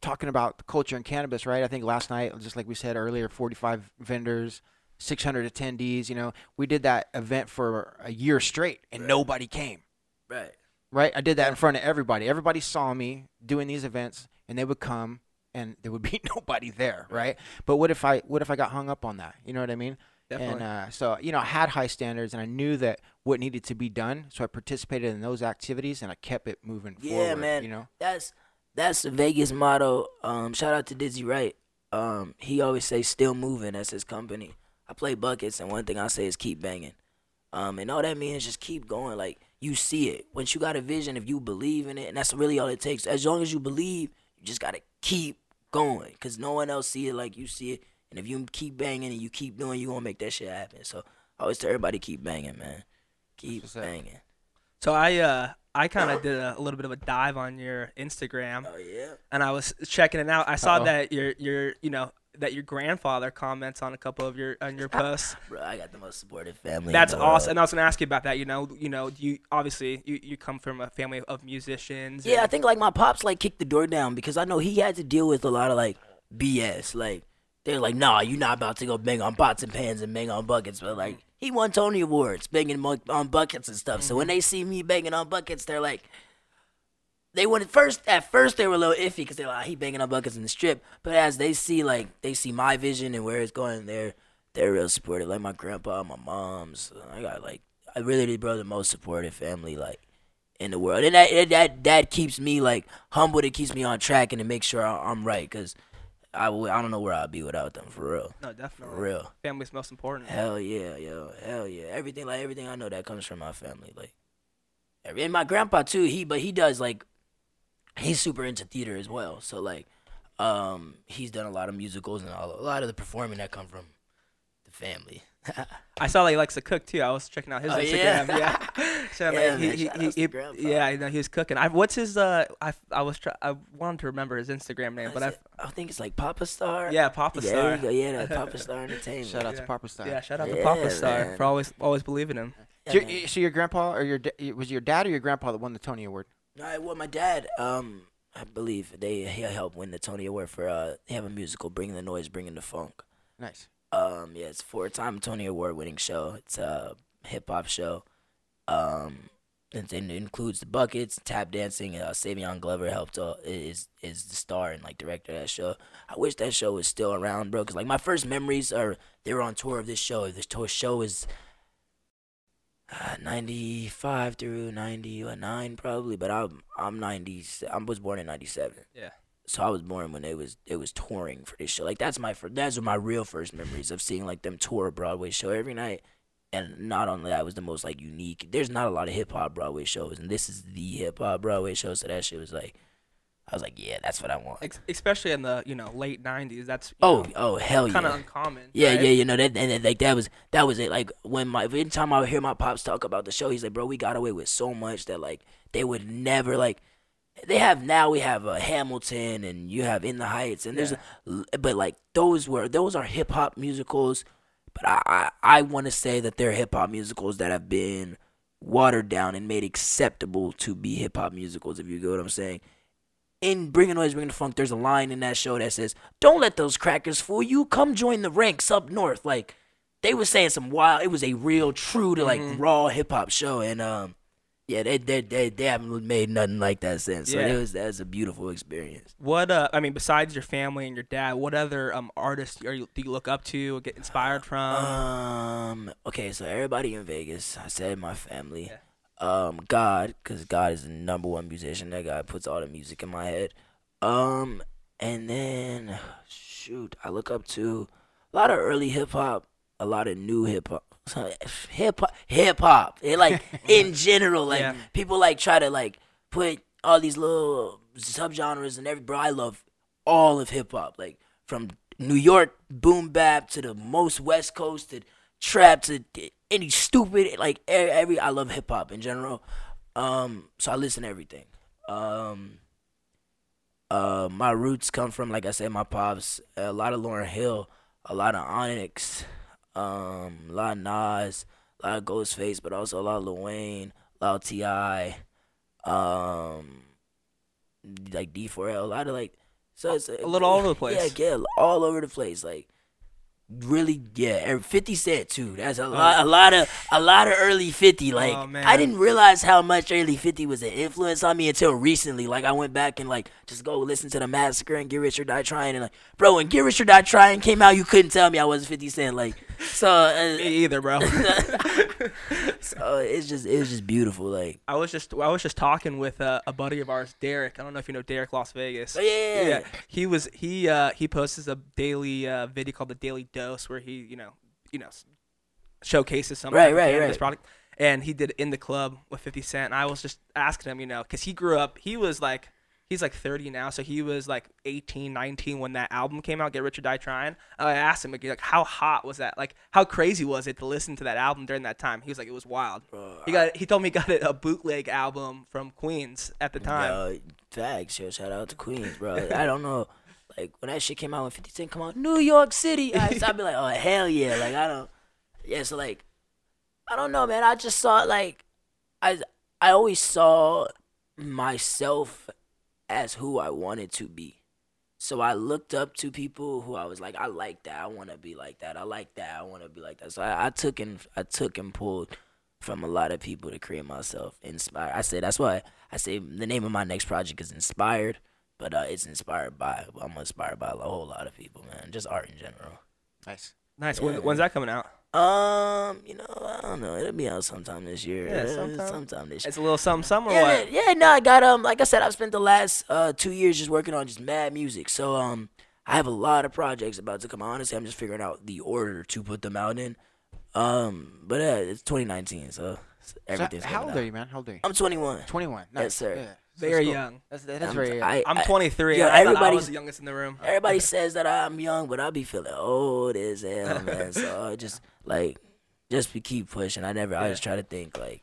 talking about the culture in cannabis, right? I think last night, just like we said earlier, 45 vendors, 600 attendees. You know, we did that event for a year straight, and nobody came. right Right? I did that in front of everybody. Everybody saw me doing these events, and they would come, and there would be [LAUGHS] nobody there, right? But what if I what if I got hung up on that? You know what I mean? Definitely. And uh, so you know, I had high standards, and I knew that what needed to be done. So I participated in those activities, and I kept it moving Yeah, forward. man. You know, That's that's the Vegas motto. Um, shout out to Dizzy Wright. Um, he always says "still moving." That's his company. I play buckets, and one thing I say is keep banging. Um, and all that means is just keep going. Like you see it. Once you got a vision, if you believe in it, and that's really all it takes. As long as you believe, you just gotta keep going, cause no one else see it like you see it. And if you keep banging and you keep doing, you gonna make that shit happen. So I always tell everybody keep banging, man. Keep banging. So I, uh, I kind of did a, a little bit of a dive on your Instagram, Oh yeah. and I was checking it out. I saw Uh-oh. that your, your, you know, that your grandfather comments on a couple of your on your [LAUGHS] posts. Bro, I got the most supportive family. in That's the world. awesome. And I was gonna ask you about that. You know, you know, you obviously you, you come from a family of musicians. Yeah, I think like my pops like kicked the door down because I know he had to deal with a lot of like BS. Like they're like, nah, you're not about to go bang on pots and pans and bang on buckets. But like he won Tony Awards banging on buckets and stuff. So when mm-hmm. they see me banging on buckets, they're like, they went first. At first, they were a little iffy because they're like, he banging on buckets in the strip. But as they see like they see my vision and where it's going, they're they're real supportive. Like my grandpa, my mom's. I got like I really did, bro, the most supportive family like in the world, and that that that keeps me like humbled. It keeps me on track, and to make sure I'm right because I w- I don't know where I'd be without them for real, no, definitely. for real. Family's most important. Hell yeah, yo, hell yeah. Everything like everything I know that comes from my family, like, every, and my grandpa too. He but he does like, he's super into theater as well. So like, um, he's done a lot of musicals and all, a lot of the performing that come from the family. [LAUGHS] I saw that he likes to cook too. I was checking out his Oh, Instagram. yeah? Yeah, [LAUGHS] [LAUGHS] so, Yeah, like, he, man, he, shout he, he- yeah, I know he was cooking. I, what's his? Uh, I, I was try, I wanted to remember his Instagram name, but I. I think it's like Papa Star. yeah, Papa yeah, Star. There you go. Yeah, that Papa Star Entertainment. shout out Yeah. to Papa Star. Yeah, shout out to Yeah, Papa Star man. for always always believing him. Yeah, Your- so your grandpa or your da- was your dad or your grandpa that won the Tony Award? All right, well, my dad, um, I believe they he helped win the Tony Award for uh, they have a musical, Bringing the Noise, Bringing the Funk. Nice. Um, yeah, it's a four-time Tony Award winning show. It's a hip hop show. Um, it, it includes the buckets, tap dancing. Uh, Savion Glover helped uh, is is the star and like director of that show. I wish that show was still around, bro. Cause like my first memories are they were on tour of this show. This tour show is uh, 95 through 99 probably but i'm i'm 90 i was born in 97 Yeah. So i was born when it was it was touring for this show like that's my first that's my real first memories of seeing like them tour a broadway show every night and not only that was the most like unique there's not a lot of hip-hop broadway shows and this is the hip-hop broadway show so that shit was like i was like yeah that's what i want Ex- especially in the you know late '90s. That's oh oh hell yeah kind of uncommon. Yeah, right? yeah, you know that, and then, like that was that was it. Like when my every time I would hear my pops talk about the show, he's like, "Bro, we got away with so much that like they would never like." They have now we have uh, Hamilton and you have In the Heights and there's, a, but like those were those are hip hop musicals, but I I, I want to say that they're hip hop musicals that have been watered down and made acceptable to be hip hop musicals. If you get what I'm saying. In Bring the Noise, Bring the Funk, there's a line in that show that says, "Don't let those crackers fool you. Come join the ranks up north." Like they were saying some wild. It was a real, true to like raw hip hop show, and um, yeah, they they they, they haven't made nothing like that since. So Yeah. it was that was a beautiful experience. What uh, I mean, besides your family and your dad, what other um artists are you do you look up to or get inspired from? Um. Okay, so everybody in Vegas. I said my family. Um. God, because God is the number one musician. That guy puts all the music in my head. Um. And then, shoot, I look up to a lot of early hip hop, a lot of new hip hop. Hip hop, hip hop. It like [LAUGHS] in general, like Yeah. people like try to like put all these little subgenres and every. Bro, I love all of hip hop, like from New York boom bap to the most West Coast to trap to any stupid like every. I love hip hop in general, um. So I listen to everything. Um. Uh, my roots come from like I said, my pops. A lot of Lauryn Hill, a lot of Onyx, um, a lot of Nas, a lot of Ghostface, but also a lot of Lil Wayne, a lot of T.I., um, like D4L, a lot of like. So it's A little all over the place. Yeah, yeah, all over the place. Like really, yeah. and Fifty Cent too. That's a lot, a lot of, a lot of early Fifty. Like Oh. I didn't realize how much early Fifty was an influence on me until recently. Like I went back and like just go listen to the Massacre and Get Rich or Die Trying and like, bro, when Get Rich or Die Trying came out, you couldn't tell me I wasn't Fifty Cent. Like, so, uh, Me either, bro. [LAUGHS] so it's just, it's just beautiful. Like, I was just I was just talking with uh, a buddy of ours, Derek. I don't know if you know Derek Las Vegas. oh, yeah, yeah, yeah. He was he uh he posts a daily uh, video called the Daily Dose where he you know you know showcases some Right, right, right. product. And he did it in the club with 50 Cent. And I was just asking him, you know, because he grew up, he was like, he's like 30 now. So he was like 18, 19 when that album came out, Get Rich or Die Trying. Uh, I asked him, like, how hot was that? Like, how crazy was it to listen to that album during that time? He was like, it was wild. he got, he told me he got a, a bootleg album from Queens at the time. Yo, facts, yo. Shout out to Queens, bro. I don't know. Like when that shit came out, when 50 Cent come out, New York City, I, I'd be like, oh hell yeah. Like I don't, yeah. So like, I don't know, man. I just saw it like, I I always saw myself as who I wanted to be. So I looked up to people who I was like, I like that. I want to be like that. I like that. I want to be like that. So I, I took and I took and pulled from a lot of people to create myself inspired. I say that's why I say the name of my next project is inspired, but uh, it's inspired by I'm inspired by a whole lot of people, man. Just art in general. Nice. Nice. When, when's that coming out? Um, you know, I don't know. It'll be out sometime this year. Yeah, sometime. sometime this year. It's a little something, something Yeah, what? yeah, no, I got um, like I said, I've spent the last uh two years just working on just mad music. So um, I have a lot of projects about to come out. Honestly, I'm just figuring out the order to put them out in. Um, but uh, it's 2019, so So everything's how coming old are you, man? How old are you? I'm 21. 21. Nice. Yes, sir. Yeah. Very cool. young. That's, that is I'm- very young. I- I'm 23. Yo, and I thought I everybody's- was the youngest in the room. Everybody [LAUGHS] says that I'm young, but I be feeling old as hell, man. so I just like, just be keep pushing. I never, I Yeah. just try to think like,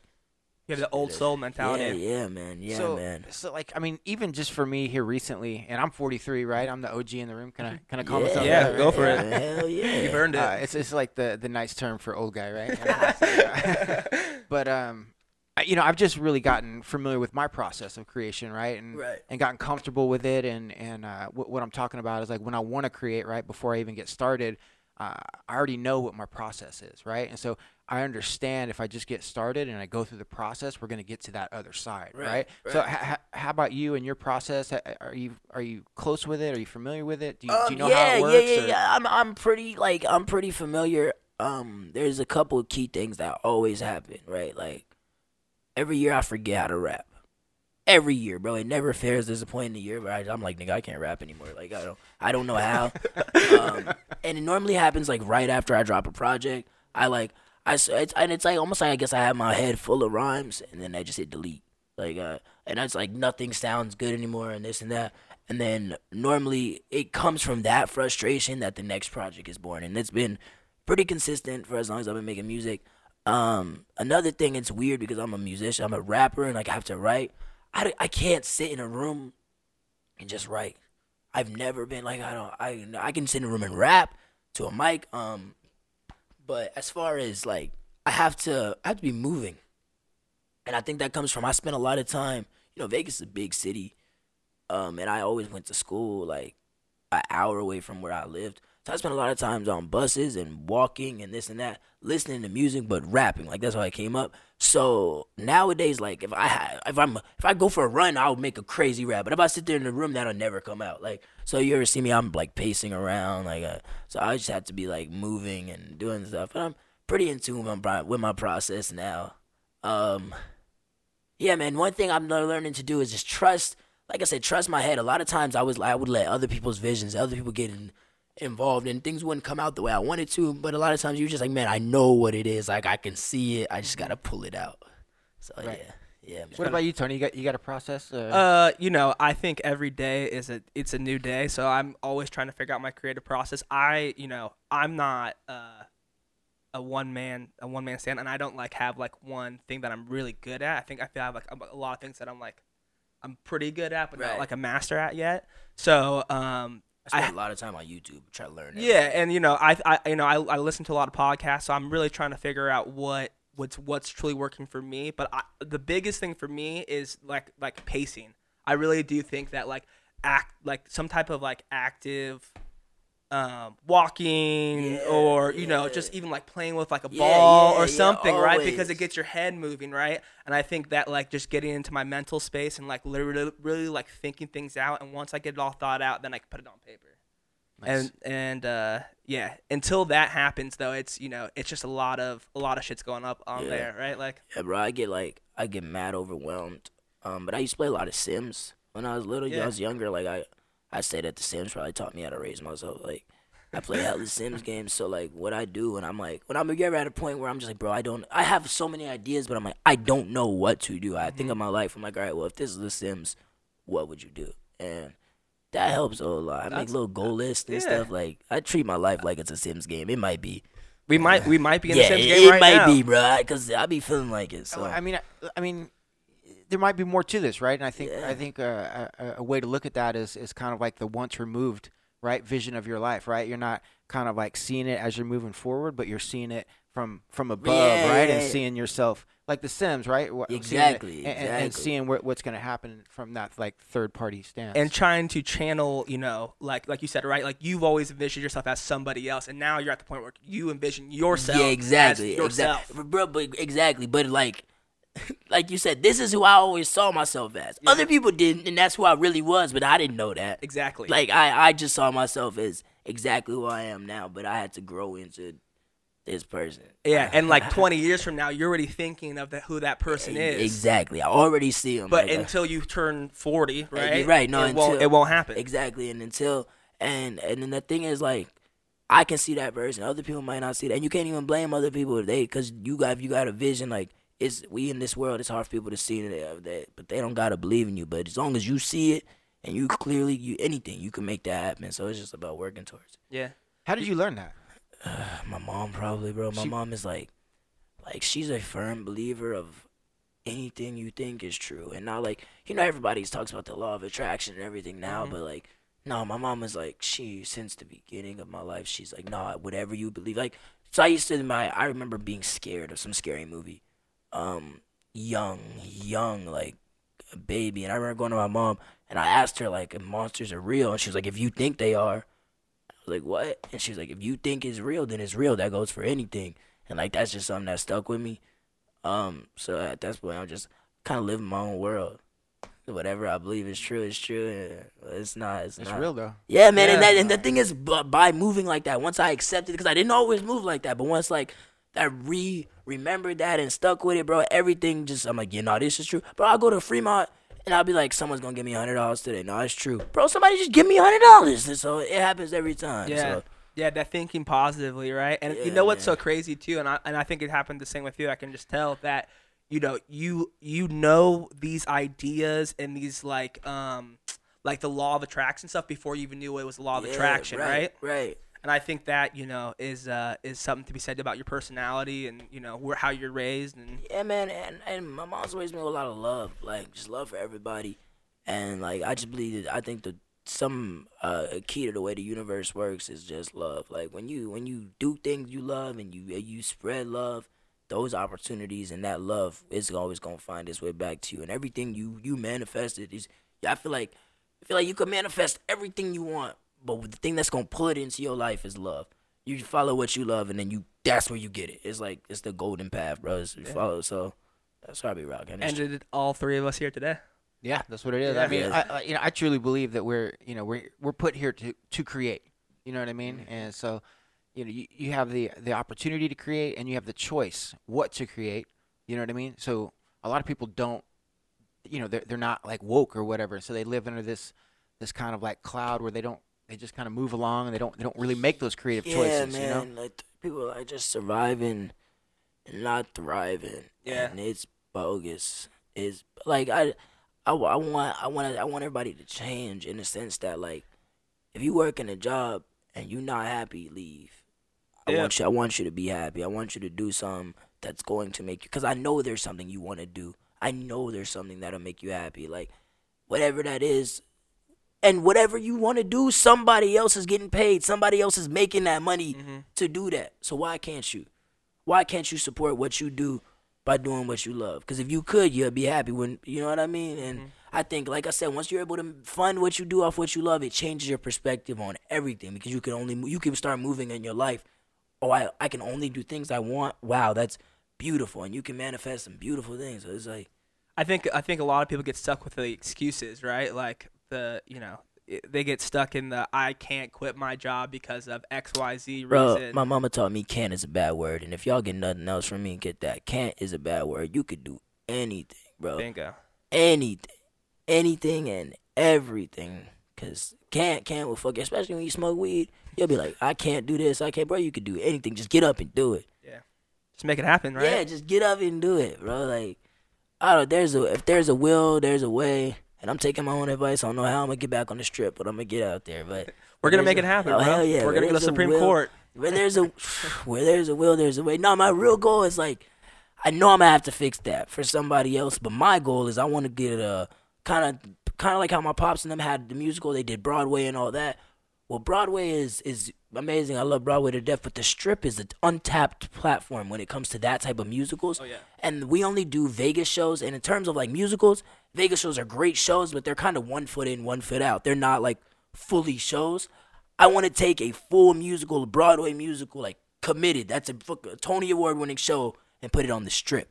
You have the old soul mentality. yeah, yeah, man, yeah, so, man. So like, I mean, even just for me here recently, and I'm 43, right? I'm the OG in the room. Can I can I call yeah, myself Yeah, that, go right? for it. [LAUGHS] Hell yeah. You've earned it. Uh, it's it's like the the nice term for old guy, right? [LAUGHS] [LAUGHS] but um, I, you know, I've just really gotten familiar with my process of creation, right? And Right. and gotten comfortable with it. And and uh, what, what I'm talking about is like when I want to create, right? Before I even get started, uh, I already know what my process is, right? And so I understand if I just get started and I go through the process, we're going to get to that other side, right? Right, So right. ha- how about you and your process? Are you are you close with it? Are you familiar with it? Do you, do you know Um, yeah, how it works? Yeah, yeah, or- yeah. I'm I'm pretty like I'm pretty familiar. Um, there's a couple of key things that always happen, right? Like every year I forget how to rap. Every year, bro. It never fails. There's a point in the year where I, I'm like, nigga, I can't rap anymore. Like I don't, I don't know how. [LAUGHS] um, and it normally happens like right after I drop a project. I like, I it's, and it's like almost like I guess I have my head full of rhymes, and then I just hit delete. Like, uh, and it's like nothing sounds good anymore, and this and that. And then normally it comes from that frustration that the next project is born, and it's been pretty consistent for as long as I've been making music. Um, another thing, it's weird because I'm a musician, I'm a rapper, and like I have to write. I, I can't sit in a room and just write. I've never been like I don't I I can sit in a room and rap to a mic. Um, but as far as like I have to I have to be moving. and I think that comes from I spent a lot of time. You know, Vegas is a big city, um, and I always went to school like an hour away from where I lived. So I spent a lot of times on buses and walking and this and that, listening to music, but rapping. Like that's how I came up. So nowadays, like if I if I'm if I go for a run, I'll make a crazy rap. But if I sit there in the room, that'll never come out. Like so, you ever see me? I'm like pacing around, like uh, so I just have to be like moving and doing stuff. But I'm pretty in tune with my, process now. Um, yeah, man. One thing I'm learning to do is just trust. Like I said, trust my head. A lot of times I was I would let other people's visions, other people get in involved and things wouldn't come out the way I wanted to. But a lot of times you're just like, man, I know what it is. Like I can see it. I just gotta pull it out. So Right. yeah, yeah. Man. What about you, Tony? You got you got a process? Uh, Uh, you know, I think every day is a it's a new day, so I'm always trying to figure out my creative process. I, you know, I'm not uh, a one man a one man stand, and I don't like have like one thing that I'm really good at. I think I feel I have like a lot of things that I'm like I'm pretty good at, but not like a master at yet. So, um, I spent I- a lot of time on YouTube trying to learn. yeah, and you know, I, I you know, I, I listen to a lot of podcasts, so I'm really trying to figure out what what's what's truly working for me. But I, the biggest thing for me is like like pacing. I really do think that like act like some type of like active um walking Yeah, or you know just even like playing with like a Yeah, ball yeah, or yeah, something right because it gets your head moving right and i think that like just getting into my mental space and like literally really like thinking things out and once i get it all thought out then i can put it on paper nice. and and uh yeah until that happens though it's you know it's just a lot of a lot of shit's going up on Yeah. there right like Yeah, bro, I get like I get mad overwhelmed. Um, but I used to play a lot of Sims when I was little. Yeah. Yeah. I was younger. Like I, I say that the Sims probably taught me how to raise myself. Like I play hella Sims games. So like what I do, and I'm like, when I'm ever at a point where I'm just like, bro, I don't. I have so many ideas, but I'm like, I don't know what to do. I think mm-hmm. of my life. I'm like, all right, well, if this is the Sims, what would you do? And that helps a lot. I make little goal lists and yeah. stuff. Like I treat my life like it's a Sims game. It might be. we might we might be in yeah, the same it, game it right might now be, bro. Because I be feeling like it. So I mean, I, I mean, there might be more to this, right? And I think Yeah. I think uh, a, a way to look at that is is kind of like the once removed, right, vision of your life, right? You're not kind of like seeing it as you're moving forward, but you're seeing it from from above, Yeah, right, yeah, and yeah. seeing yourself like The Sims, right? Wha- seeing it- Exactly, and, and- and seeing what, what's going to happen from that like third party stance. and trying to channel you know like like you said right like you've always envisioned yourself as somebody else and now you're at the point where you envision yourself Yeah, exactly, as yourself exactly, bro. But exactly, but like, [LAUGHS] like you said, this is who I always saw myself as. Yeah. Other people didn't, and that's who I really was. But I didn't know that. exactly Like I, I just saw myself as exactly who I am now. But I had to grow into this person. yeah [LAUGHS] and like 20 years from now you're already thinking of the, who that person is Exactly. I already see him. but like, uh, until you turn 40 you're right right, no, it won't it won't happen Exactly, and until and and then the thing is like, I can see that person. Other people might not see that, and you can't even blame other people if they because you got if you got a vision like it's we in this world. It's hard for people to see that, that but they don't gotta believe in you. But as long as you see it and you clearly you anything you can make that happen. So it's just about working towards it. yeah How did you learn that? [SIGHS] My mom probably, bro. My She- mom is like, like she's a firm believer of anything you think is true, and not like you know everybody talks about the law of attraction and everything now, Mhm. but like no, my mom is like she since the beginning of my life. She's like, nah, whatever you believe. Like so, I used to my I remember being scared of some scary movie, um, young, young, like a baby, and I remember going to my mom and I asked her like if monsters are real, and she was like, if you think they are. I was like, what? And she was like, if you think it's real, then it's real. That goes for anything. And like that's just something that stuck with me. Um, so at that point, I'm just kind of living my own world. Whatever I believe is true is true. It's not. It's, It's not. real though. Yeah, man. And that and the thing is, by moving like that, once I accepted, because I didn't always move like that, but once like I re remembered that and stuck with it, bro, everything just I'm like, yeah, no, this is true. Bro, I'll go to Fremont and I'll be like, someone's gonna give me hundred dollars today. No, it's true, bro. Somebody just give me hundred dollars, so it happens every time. Yeah. So, Yeah, that thinking positively, right? And you know what's man. so crazy too, and I and I think it happened the same with you. I can just tell that you know you you know these ideas and these like um like the law of attraction stuff before you even knew it was the law of yeah, attraction, right? Right. And I think that you know is uh is something to be said about your personality and you know where how you're raised and Yeah, man, and and my mom's raised me with a lot of love, like just love for everybody, and like I just believe that I think the some uh key to the way the universe works is just love. Like when you when you do things you love and you you spread love, those opportunities and that love is always gonna find its way back to you. And everything you you manifested is. I feel like I feel like you could manifest everything you want, but the thing that's gonna pull it into your life is love. You follow what you love, and then you that's where you get it. It's like it's the golden path, bro. It's, you follow so. That's why I be rocking. It's And did all three of us here today? Yeah, that's what it is. Yeah. I mean, Yeah. I, I, you know, I truly believe that we're, you know, we're we're put here to to create. You know what I mean? Mm-hmm. And so, you know, you, you have the the opportunity to create, and you have the choice what to create. You know what I mean? So a lot of people don't, you know, they're they're not like woke or whatever. So they live under this this kind of like cloud where they don't they just kind of move along and they don't they don't really make those creative yeah, choices. man. You know? Like people are just surviving and not thriving. Yeah. and it's bogus. It's like I, I, I want, I want, I want everybody to change in the sense that like, if you work in a job and you're not happy, leave. I Yeah. want you. I want you to be happy. I want you to do something that's going to make you. Because I know there's something you want to do. I know there's something that'll make you happy. Like, whatever that is, and whatever you want to do, somebody else is getting paid. Somebody else is making that money mm-hmm. to do that. So why can't you? Why can't you support what you do by doing what you love? Because if you could, you'd be happy. When you know what I mean. And mm-hmm. I think, like I said, once you're able to fund what you do off what you love, it changes your perspective on everything. Because you can only you can start moving in your life. Oh, I I can only do things I want. Wow, that's beautiful, and you can manifest some beautiful things. So it's like. I think I think a lot of people get stuck with the excuses, right? Like the you know they get stuck in the I can't quit my job because of X Y Z Bro, reason. my mama taught me can't is a bad word, and if y'all get nothing else from me, and get that. Can't is a bad word. You could do anything, bro. Bingo. Anything, anything, and everything. Cause can't can't will fuck, you, especially when you smoke weed. You'll be like, I can't do this. I can't, bro. You could do anything. Just get up and do it. Yeah. Just make it happen, right? Yeah, just get up and do it, bro. Like, I don't. There's a if there's a will, there's a way. And I'm taking my own advice. I don't know how I'm gonna get back on the strip, but I'm gonna get out there. But [LAUGHS] We're gonna make a- it happen, oh, bro. hell yeah, We're gonna go to the Supreme will. Court. where there's a [SIGHS] where there's a will, there's a way. No, my real goal is like I know I'm gonna have to fix that for somebody else, but my goal is I want to get a kind of kind of like how my pops and them had the musical. They did Broadway and all that. Well, Broadway is is amazing. I love Broadway to death, but the Strip is an untapped platform when it comes to that type of musicals. Oh yeah. And we only do Vegas shows. And in terms of like musicals, Vegas shows are great shows, but they're kind of one foot in, one foot out. They're not like fully shows. I want to take a full musical, a Broadway musical, like committed. That's a, a Tony Award winning show, and put it on the strip.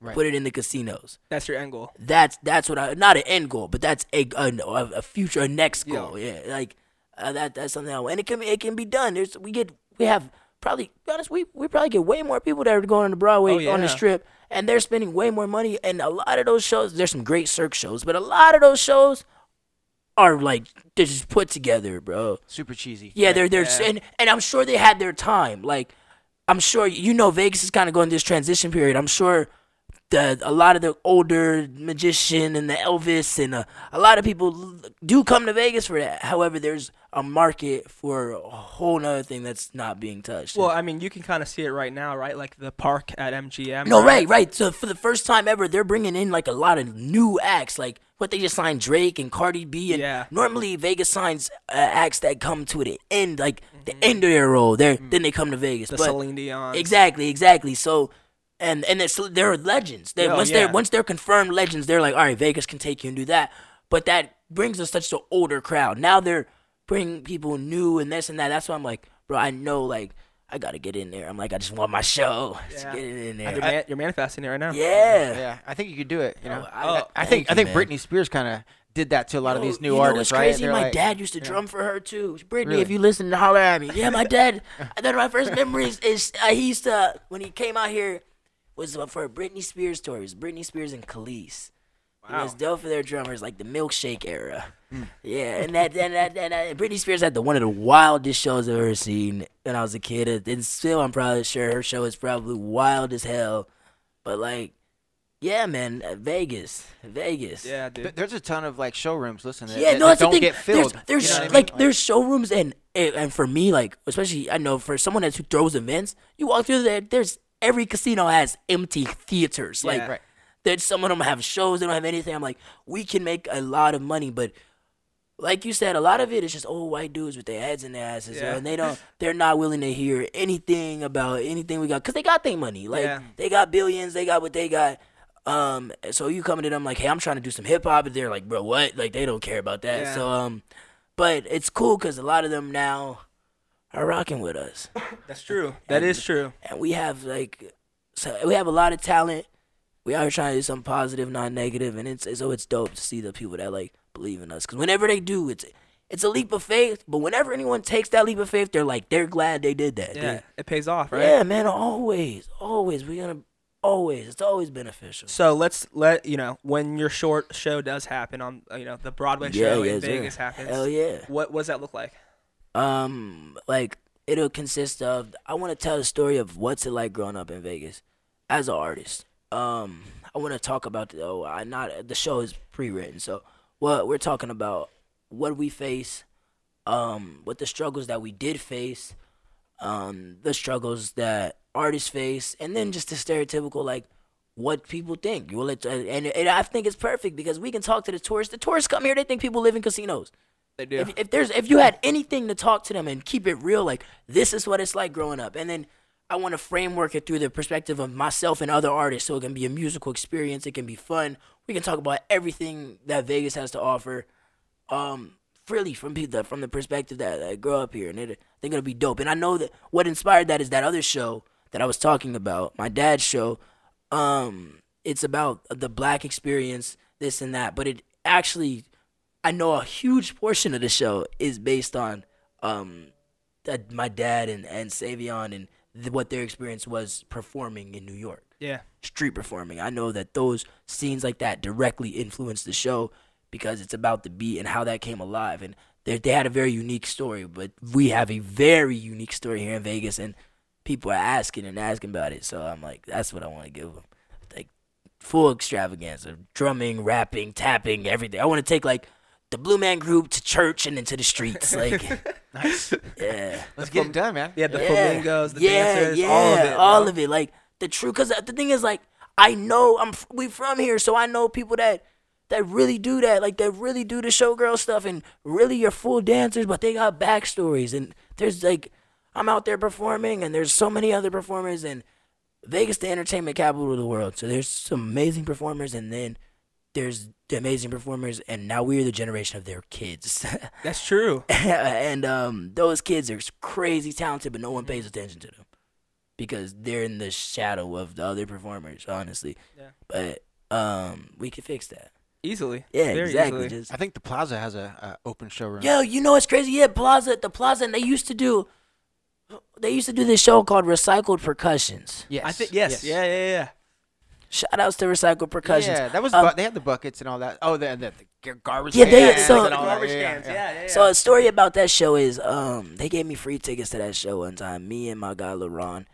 Right. Put it in the casinos. That's your end goal. That's that's what I not an end goal, but that's a a, a future a next Yeah. goal. Yeah, like uh, that that's something. I. And it can be- it can be done. There's we get we have probably be honest we we probably get way more people that are going to Broadway Oh, on the yeah. strip, and they're spending way more money. And a lot of those shows, there's some great Cirque shows, but a lot of those shows are like they're just put together, bro. Super cheesy. Yeah, they're they're Yeah. and and I'm sure they had their time. Like I'm sure you know Vegas is kind of going this transition period. I'm sure the a lot of the older magician and the Elvis and uh, a lot of people do come to Vegas for that. However, there's a market for a whole nother thing that's not being touched. Well, I mean, you can kind of see it right now, right? Like the park at MGM. no, right, right. So for the first time ever, they're bringing in like a lot of new acts. Like what they just signed Drake and Cardi B, and Yeah. normally Vegas signs uh, acts that come to the end, like the end of their role. There, then they come to Vegas. The but Celine Dion. exactly, exactly. So. And and it's, they're legends. They, Oh, once yeah. they're once they're confirmed legends, they're like, all right, Vegas can take you and do that. But that brings us such an older crowd. Now they're bringing people new and this and that. That's why I'm like, bro, I know like I gotta get in there. I'm like, I just want my show. [LAUGHS] Yeah. get it in You're, there. man- you're manifesting it right now. Yeah. Yeah, I think you could do it. You know, Oh, I- I, I thank think I think man. Britney Spears kind of did that to a lot of these new you know artists, what's right? crazy? They're my like- dad used to drum for her too. Britney, Really? if you listen to holler at me. Yeah, my dad. [LAUGHS] I thought my first memories is uh, he used to when he came out here was for a Britney Spears tour. It was Britney Spears and Kelis. It was dope for their drummers, like the Milkshake era. Hmm. Yeah, and that and that, and that Britney Spears had the one of the wildest shows I've ever seen when I was a kid. And still, I'm probably sure her show is probably wild as hell. But like, yeah, man, uh, Vegas, Vegas. Yeah, dude. There's a ton of like showrooms. Listen, that, Yeah, no, that that's don't the thing. get filled. There's, there's you know I mean? like there's showrooms and and and for me, like especially I know for someone that's who throws events, you walk through there. There's every casino has empty theaters. Like. Right. that some of them have shows, they don't have anything. I'm like, we can make a lot of money, but like you said, a lot of it is just old white dudes with their heads in their asses, Yeah. and they don't, [LAUGHS] they're not willing to hear anything about anything we got, cause they got their money, like Yeah. they got billions, they got what they got. Um, so you coming to them like, hey, I'm trying to do some hip hop, and they're like, bro, what? Like they don't care about that. Yeah. So um, but it's cool cause a lot of them now are rocking with us, That's true. That is true. and we have like, so we have a lot of talent. We are trying to do something positive, not negative, and it's so it's dope to see the people that like believe in us. Cause whenever they do, it's it's a leap of faith. But whenever anyone takes that leap of faith, they're like they're glad they did that. Yeah, it pays off, right? yeah, man. Always, always, we're gonna always. It's always beneficial. So let's let you know when your short show does happen on you know the Broadway show yeah, in. Vegas happens. Hell yeah. What what does that look like? Um, like it'll consist of. I want to tell the story of what's it like growing up in Vegas as an artist. Um, I want to talk about the. Oh, I not the show is pre-written, so what we're talking about what we face, um, what the struggles that we did face, um, the struggles that artists face, and then just the stereotypical like what people think. Well, it, and, and I think it's perfect because we can talk to the tourists. The tourists come here, they think people live in casinos. They do. If, if there's if you had anything to talk to them and keep it real, like this is what it's like growing up, and then I want to framework it through the perspective of myself and other artists, so it can be a musical experience. It can be fun. We can talk about everything that Vegas has to offer, um, freely from people from the perspective that, I grow up here, and it, they're gonna be dope. And I know that what inspired that is that other show that I was talking about, my dad's show. Um, it's about the black experience, this and that, but it actually I know a huge portion of the show is based on um that my dad and and Savion and th- what their experience was performing in New York, yeah. street performing. I know that those scenes like that directly influenced the show because it's about the beat and how that came alive. And they they had a very unique story, but we have a very unique story here in Vegas, and people are asking and asking about it. So I'm like, that's what I want to give them, like full extravaganza, drumming, rapping, tapping, everything. I want to take like the Blue Man Group to church and into the streets, like [LAUGHS] Nice. yeah. Let's get it done, man. Yeah, the Yeah. flamingos, the yeah, dancers, yeah, all of it. all bro. of it. Like the true, because the thing is, like, I know I'm we from here, so I know people that that really do that, like that really do the showgirl stuff, and really are full dancers, but they got backstories, and there's like I'm out there performing, and there's so many other performers, and Vegas, the entertainment capital of the world, so there's some amazing performers, and then there's amazing performers, and now we're the generation of their kids. [LAUGHS] That's true. and um, those kids are crazy talented, but no one pays attention to them because they're in the shadow of the other performers. Honestly, Yeah. but um, we could fix that. Easily. Yeah, Very exactly. easily. Just I think the Plaza has a, a open showroom. yo, you know what's crazy? Yeah, Plaza, the Plaza, and they used to do. They used to do this show called Recycled Percussions. Yes. I think yes. Yeah, yeah, yeah. Shout outs to Recycle Percussions. Yeah, that was. Um, bu- they had the buckets and all that. Oh, the, the, the garbage. Yeah, they- cans so- and all that. Garbage Yeah, cans. yeah. Yeah, yeah, yeah. So a story about that show is um they gave me free tickets to that show one time. Me and my guy LaRon.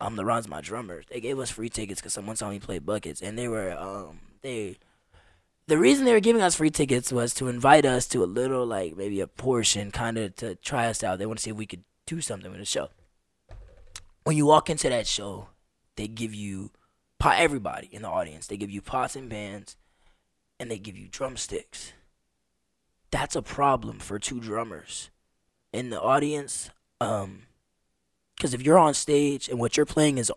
Um LaRon's my drummer. They gave us free tickets because someone saw me play buckets and they were um they the reason they were giving us free tickets was to invite us to a little like maybe a portion kind of to try us out. They want to see if we could do something with the show. When you walk into that show, they give you pot everybody in the audience. They give you pots and pans and they give you drumsticks that's a problem for two drummers in the audience. Um, because if you're on stage and what you're playing is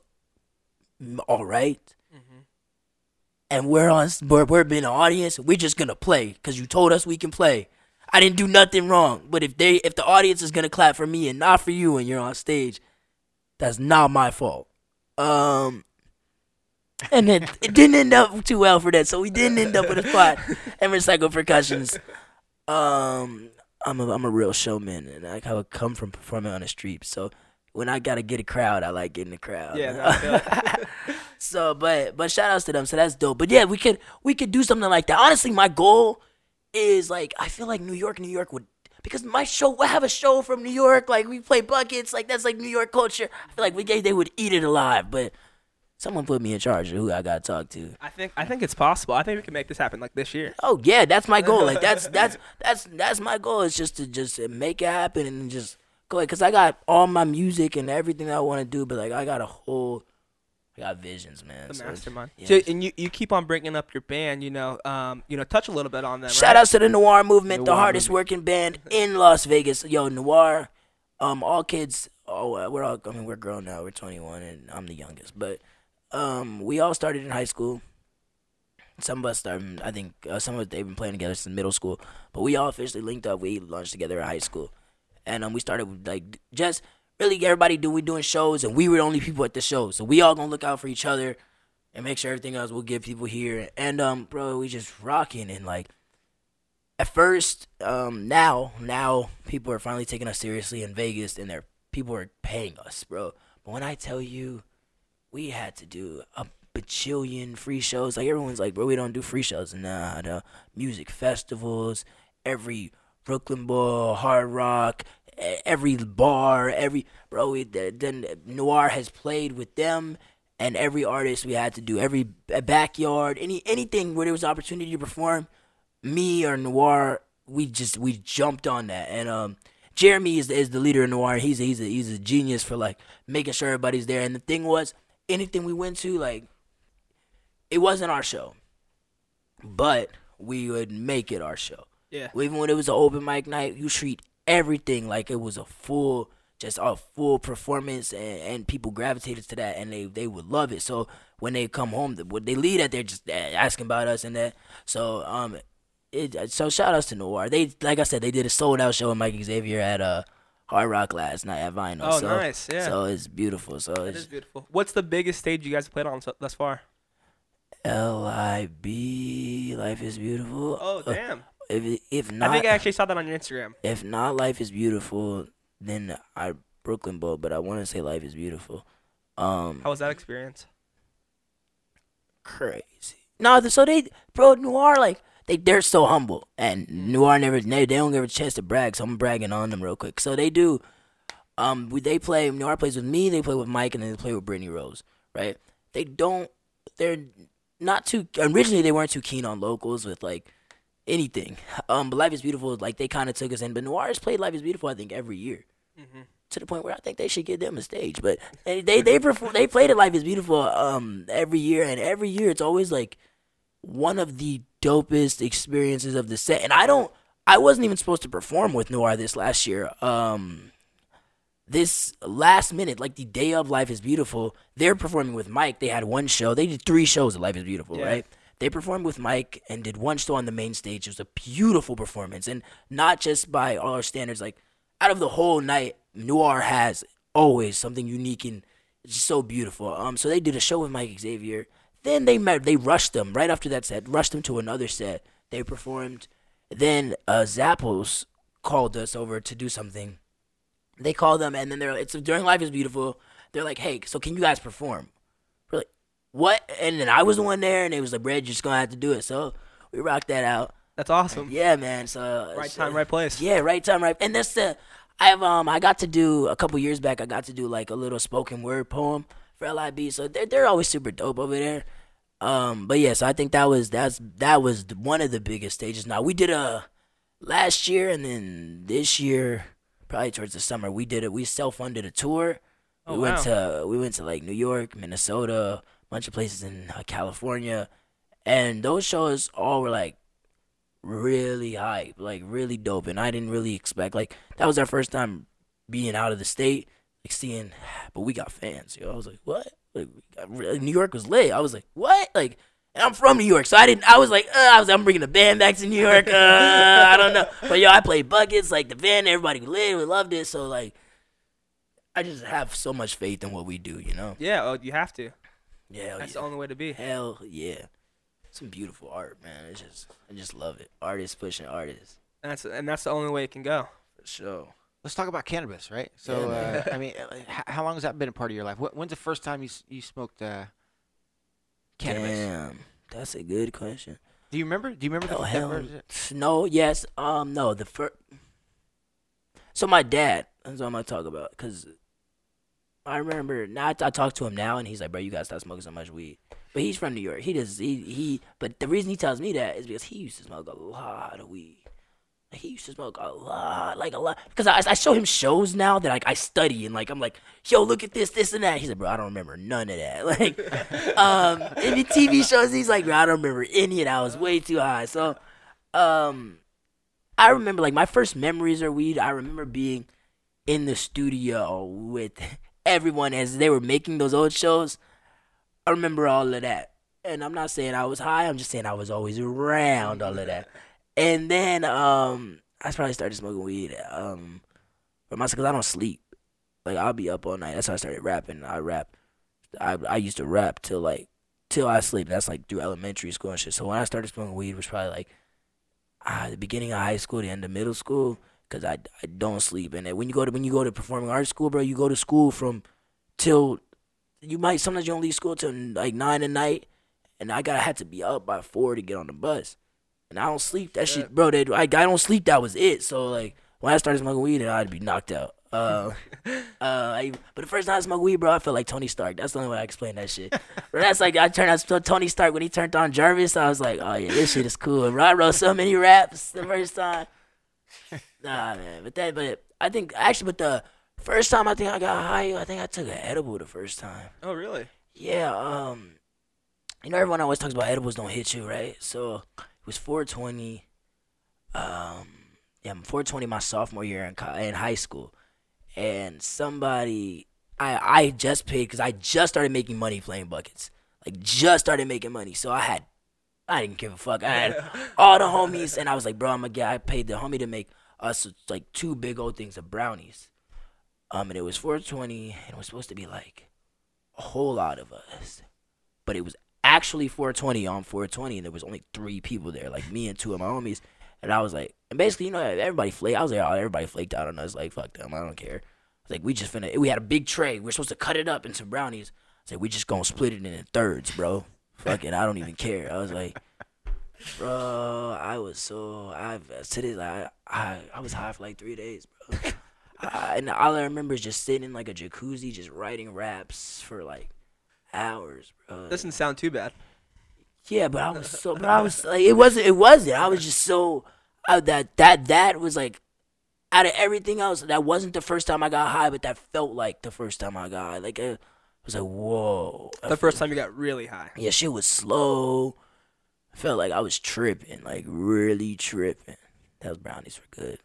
all right, and we're on, we're, we're in the audience, we're just gonna play because you told us we can play. I didn't do nothing wrong, but if they, if the audience is gonna clap for me and not for you, and you're on stage, that's not my fault. Um, and it, it didn't end up too well for that, so we didn't end up with a spot and recycle percussions. Um, I'm a I'm a real showman, and I I come from performing on the street. So when I gotta get a crowd, I like getting a crowd. Yeah, no, I feel it. [LAUGHS] so, but but shout outs to them. So that's dope. But yeah, we could we could do something like that. Honestly, my goal is like I feel like New York, New York would because my show we have a show from New York. Like we play buckets. Like that's like New York culture. I feel like we they would eat it alive. But someone put me in charge of who I gotta talk to. I think I think it's possible. I think we can make this happen like this year. Oh yeah, that's my goal. Like that's [LAUGHS] that's that's that's my goal. Is just to just make it happen and just go ahead. Cause I got all my music and everything that I want to do, but like I got a whole, I got visions, man. The So mastermind. yes. So, and you, you keep on bringing up your band. You know, um, you know, touch a little bit on them. Shout right? outs to the Noir Movement, the Noir hardest working band in Las Vegas. Yo, Noir, um, all kids. Oh, uh, we're all. I mean, we're grown now. We're 21, and I'm the youngest. But um, we all started in high school. Some of us started. I think uh, some of us they've been playing together since middle school. But we all officially linked up. We launched together in high school, and um, we started with, like just really everybody do we doing shows, and we were the only people at the show. So we all gonna look out for each other and make sure everything else will get people here. And um, bro, we just rocking and like at first, um, now now people are finally taking us seriously in Vegas, and they're people are paying us, bro. But when I tell you, we had to do a bajillion free shows. Like everyone's like, bro, we don't do free shows. Nah, the music festivals, every Brooklyn Bowl, Hard Rock, every bar, every bro. We, then Noir has played with them, and every artist we had to do every backyard, any anything where there was opportunity to perform. Me or Noir, we just we jumped on that, and um. Jeremy is, is the leader of Noir. He's a, he's a, he's a genius for like making sure everybody's there. And the thing was, anything we went to, like, it wasn't our show, but we would make it our show. Yeah. Even when it was an open mic night, you treat everything like it was a full, just a full performance, and, and people gravitated to that, and they they would love it. So when they come home, they leave that, they're just uh, asking about us and that. So um, it so shout outs to Noir. They like I said, they did a sold out show with Mike Xavier at uh Hard Rock last night at Vinyl. Oh, so, nice, yeah. So it's beautiful. So it's beautiful. What's the biggest stage you guys have played on so, thus far? L I B. Life is beautiful. Oh, Uh, [LAUGHS] damn. if if not, I think I actually saw that on your Instagram. if not life is beautiful, then I Brooklyn Bowl, but I want to say life is beautiful. Um, How was that experience? crazy. No, so they, bro, Noir like they they're so humble, and Noir never they, they don't give a chance to brag. So I'm bragging on them real quick. So they do. Um, we, they play Noir plays with me. They play with Mike, and then they play with Brittany Rose. Right? They don't. They're not too. Originally, they weren't too keen on locals with like anything. Um, but Life is Beautiful, like they kind of took us in. But Noir has played Life is Beautiful, I think, every year to the point where I think they should give them a stage. But they they they, perform, they played it Life is Beautiful um every year, and every year it's always like one of the dopest experiences of the set. And I don't, I wasn't even supposed to perform with Noir this last year. Um, this last minute, like the day of Life is Beautiful, they're performing with Mike. They had one show. They did three shows of Life is Beautiful, Yeah. right? They performed with Mike and did one show on the main stage. It was a beautiful performance, and not just by all our standards. Like out of the whole night, Noir has always something unique and just so beautiful. Um, so they did a show with Mike Xavier. Then they met. They rushed them right after that set. Rushed them to another set. They performed. Then uh, Zappos called us over to do something. They called them, and then they're it's during Life is Beautiful. They're like, "Hey, so can you guys perform?" We're like, "What?" And then I was the one there, and it was like, "Brad, you're just gonna have to do it." So we rocked that out. That's awesome. Yeah, man. So Right so- time, right place. yeah, right time, right. And that's the I have um I got to do a couple years back. I got to do like a little spoken word poem for LIB. So they're they're always super dope over there. Um, but yeah, so I think that was that's that was one of the biggest stages. Now we did a last year and then this year, probably towards the summer, we did it. We self funded a tour. Oh, we went wow. to we went to like New York, Minnesota, a bunch of places in uh, California, and those shows all were like really hype, like really dope. And I didn't really expect like that was our first time being out of the state, like seeing. But we got fans, yo. I was like, what? Like, we got, re- New York was lit. I was like, what? Like, and I'm from New York, so I didn't. I was like, uh, I was. I'm bringing the band back to New York. Uh, I don't know, [LAUGHS] but yo, I played buckets. Like the band, everybody lit. We loved it. So like, I just have so much faith in what we do. You know? Yeah, oh, you have to. Yeah. That's yeah. the only way to be. Hell yeah. Some beautiful art, man. It's just I just love it. Artists pushing artists. And that's and that's the only way it can go. For sure. Let's talk about cannabis, right? So, Yeah, uh, [LAUGHS] I mean, uh, how long has that been a part of your life? When's the first time you you smoked uh, cannabis? Damn. That's a good question. Do you remember? Do you remember the Oh that hell. first- No, yes. Um no, the first So my dad, that's what I'm gonna talk about cuz I remember now I, I talk to him now and he's like, "Bro, you got to stop smoking so much weed." But he's from New York. He does he he but the reason he tells me that is because he used to smoke a lot of weed. He used to smoke a lot, like a lot. Because I, I show him shows now that like I study and like I'm like, yo, look at this, this and that. He's like, bro, I don't remember none of that. [LAUGHS] Like, [LAUGHS] um, in the TV shows, he's like, bro, I don't remember any of that. I was way too high. So, um, I remember like my first memories of weed. I remember being in the studio with everyone as they were making those old shows. I remember all of that. And I'm not saying I was high, I'm just saying I was always around all of that. And then um I probably started smoking weed um but because I don't sleep. Like I'll be up all night. That's how I started rapping. I rap I I used to rap till like till I sleep. That's like through elementary school and shit. So when I started smoking weed was probably like uh, the beginning of high school, the end of middle school, because I, I don't sleep. And when you go to when you go to performing arts school, bro, you go to school from till you might sometimes you don't leave school till like nine at night, and I gotta had to be up by four to get on the bus, and I don't sleep. That yeah. shit, bro. That I, I don't sleep. That was it. So like when I started smoking weed, I'd be knocked out. Uh, [LAUGHS] uh, I, but the first time I smoked weed, bro, I felt like Tony Stark. That's the only way I explain that shit. But that's like I turned out Tony Stark when he turned on Jarvis. I was like, oh yeah, this shit is cool. Bro, I wrote so many raps the first time. Nah, man, but that, but I think actually, but the first time I think I got high, I think I took an edible the first time. Oh really? Yeah. Um, you know everyone always talks about edibles don't hit you, right? So was 420. Um, yeah, 420 my sophomore year in in high school and somebody I I just paid because I just started making money playing buckets. Like just started making money, so I had I didn't give a fuck. I had [LAUGHS] all the homies, and I was like, bro, I'm gonna get. I paid the homie to make us like two big old things of brownies. Um, and it was 420, and it was supposed to be like a whole lot of us, but it was actually 420 on 420, and there was only three people there, like me and two of my homies. And I was like, and basically, you know, everybody flaked. I was like, oh, everybody flaked out on us. Like, fuck them. I don't care. I was like, we just finna. We had a big tray. We are supposed to cut it up into brownies. I like, we just gonna split it into thirds, bro. fuck it. I don't even care. I was like, bro, I was so I to this I I I was high for like three days, bro. [LAUGHS] I, and all I remember is just sitting in like a jacuzzi, just writing raps for like hours, bro. Doesn't sound too bad. Yeah, but I was so, but I was like, it wasn't, it wasn't. I was just so uh, that that that was like out of everything else. That wasn't the first time I got high, but that felt like the first time I got high. Like it was like whoa. The first time you got really high. Yeah, shit was slow. I felt like I was tripping, like really tripping. Those brownies were good.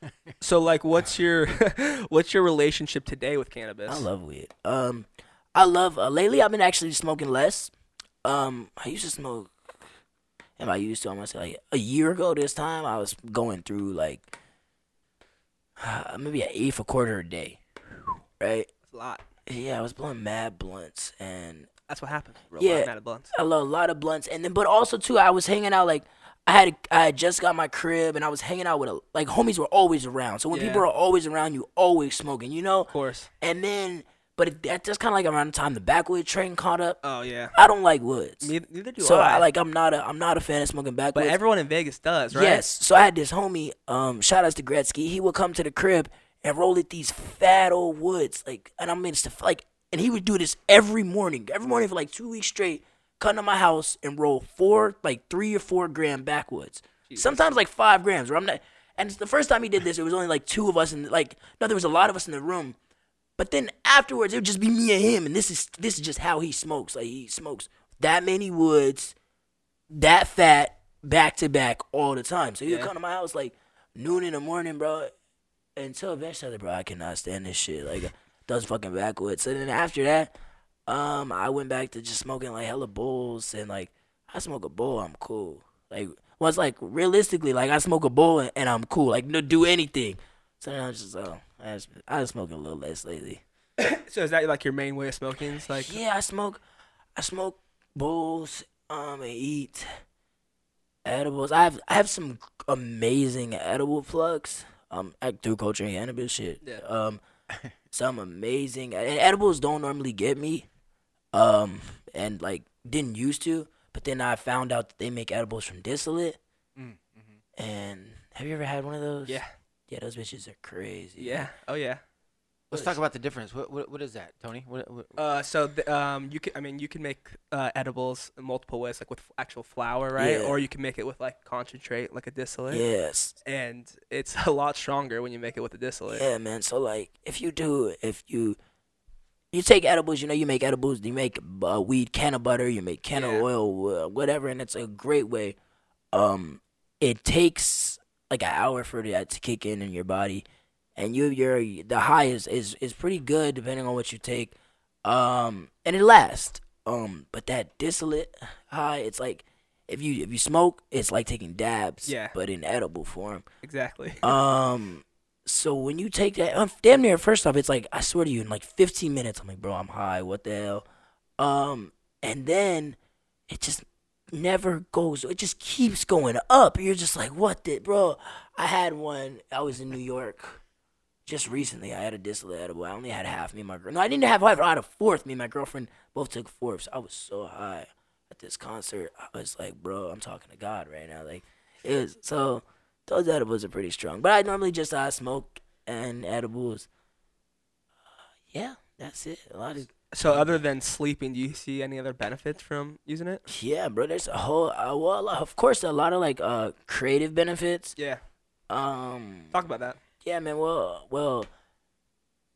[LAUGHS] so like, what's your [LAUGHS] what's your relationship today with cannabis? I love weed. Um, I love. Uh, lately, I've been actually smoking less. Um, I used to smoke. Am I used to? I'm gonna say like a year ago this time. I was going through like uh, [SIGHS] maybe an eighth a quarter a day, right? That's a lot. Yeah, I was blowing mad blunts, and that's what happened. Real yeah, mad blunts. I love a lot of blunts, and then but also too, I was hanging out like I had I had just got my crib, and I was hanging out with a, like homies were always around. So when yeah. people are always around, you always smoking, you know. Of course. And then but it, that's just kind of like around the time the backwood train caught up. Oh yeah. I don't like woods. Neither, neither do so I. I. like I'm not a I'm not a fan of smoking backwoods. But everyone in Vegas does, right? Yes. So I had this homie. Um, shout outs to Gretzky. He would come to the crib and roll at these fat old woods, like, and I mean, it's like, and he would do this every morning, every morning for like two weeks straight. Come to my house and roll four, like three or four gram backwoods. Sometimes like five grams. Where I'm not. And the first time he did this, it was only like two of us, and like no, there was a lot of us in the room. But then afterwards, it would just be me and him, and this is this is just how he smokes. Like he smokes that many woods, that fat, back to back all the time. So he would come to my house like noon in the morning, bro. Until eventually, bro, I cannot stand this shit. Like those fucking backwoods. So then after that, um, I went back to just smoking like hella bowls, and like I smoke a bowl, I'm cool. Like well, like realistically, like I smoke a bowl and, and I'm cool. Like no do anything. So then I was just oh. I just, I just smoking a little less lately. [COUGHS] so is that like your main way of smoking? It's like yeah, I smoke, I smoke bowls, um, and eat edibles. I have I have some amazing edible plugs. Um, through culture and cannabis shit. Yeah. Um, some amazing and edibles don't normally get me. Um, and like didn't used to, but then I found out that they make edibles from distillate. Mm, mm-hmm. And have you ever had one of those? Yeah. Yeah, those bitches are crazy. Yeah. Oh yeah. Let's talk about the difference. What what, what is that, Tony? What, what, Uh, so the, um, you can, I mean, you can make uh, edibles in multiple ways, like with actual flour, right? Yeah. Or you can make it with like concentrate, like a distillate. Yes. And it's [LAUGHS] a lot stronger when you make it with a distillate. Yeah, man. So like, if you do, if you you take edibles, you know, you make edibles. You make uh, weed cannabutter. You make can Yeah. of oil, uh, whatever, and it's a great way. Um, it takes like an hour for that to kick in in your body, and you your the high is is is pretty good depending on what you take. Um, and it lasts. Um, but that distillate high, it's like if you if you smoke, it's like taking dabs, Yeah. but in edible form. Exactly. [LAUGHS] Um, so when you take that, um, damn near first off, it's like I swear to you, in like 15 minutes, I'm like, bro, I'm high. What the hell? Um, and then it just never goes. It just keeps going up. You're just like, what the, bro? I had one. I was in New York just recently. I had a distillate edible. I only had half. Me and my girl. No, I didn't have half. I had a fourth. Me and my girlfriend both took fourths. I was so high at this concert. I was like, bro, I'm talking to God right now. Like, it was so. Those edibles are pretty strong, but I normally just uh, smoke and edibles. Uh, yeah, that's it. A lot of So other than sleeping, do you see any other benefits from using it? yeah, bro. There's a whole uh, well, of course, a lot of like uh creative benefits. Yeah. Um, Talk about that. yeah, man. Well, well,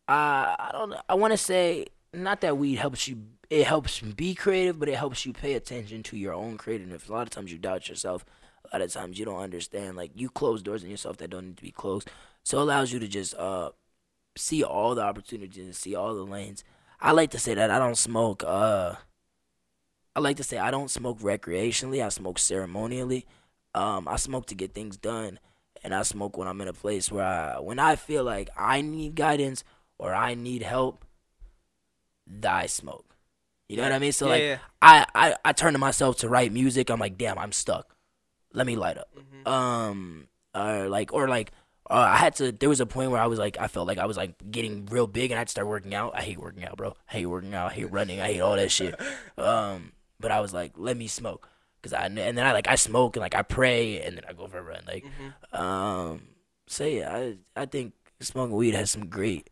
I I don't. I want to say not that weed helps you. It helps be creative, but it helps you pay attention to your own creativeness. A lot of times you doubt yourself. A lot of times you don't understand. Like you close doors in yourself that don't need to be closed. So it allows you to just uh see all the opportunities and see all the lanes. I like to say that I don't smoke. Uh, I like to say I don't smoke recreationally. I smoke ceremonially. Um, I smoke to get things done and I smoke when I'm in a place where I, when I feel like I need guidance or I need help, I smoke. You know what I mean? So Yeah, like yeah. I, I I turn to myself to write music. I'm like, damn, I'm stuck. Let me light up. Mm-hmm. Um, or like or like uh, I had to. There was a point where I was like, I felt like I was like getting real big, and I had to start working out. I hate working out, bro. I hate working out. I hate running. I hate all that shit. Um, but I was like, let me smoke, cause I and then I like I smoke and like I pray and then I go for a run. Like, um, so yeah, I I think smoking weed has some great,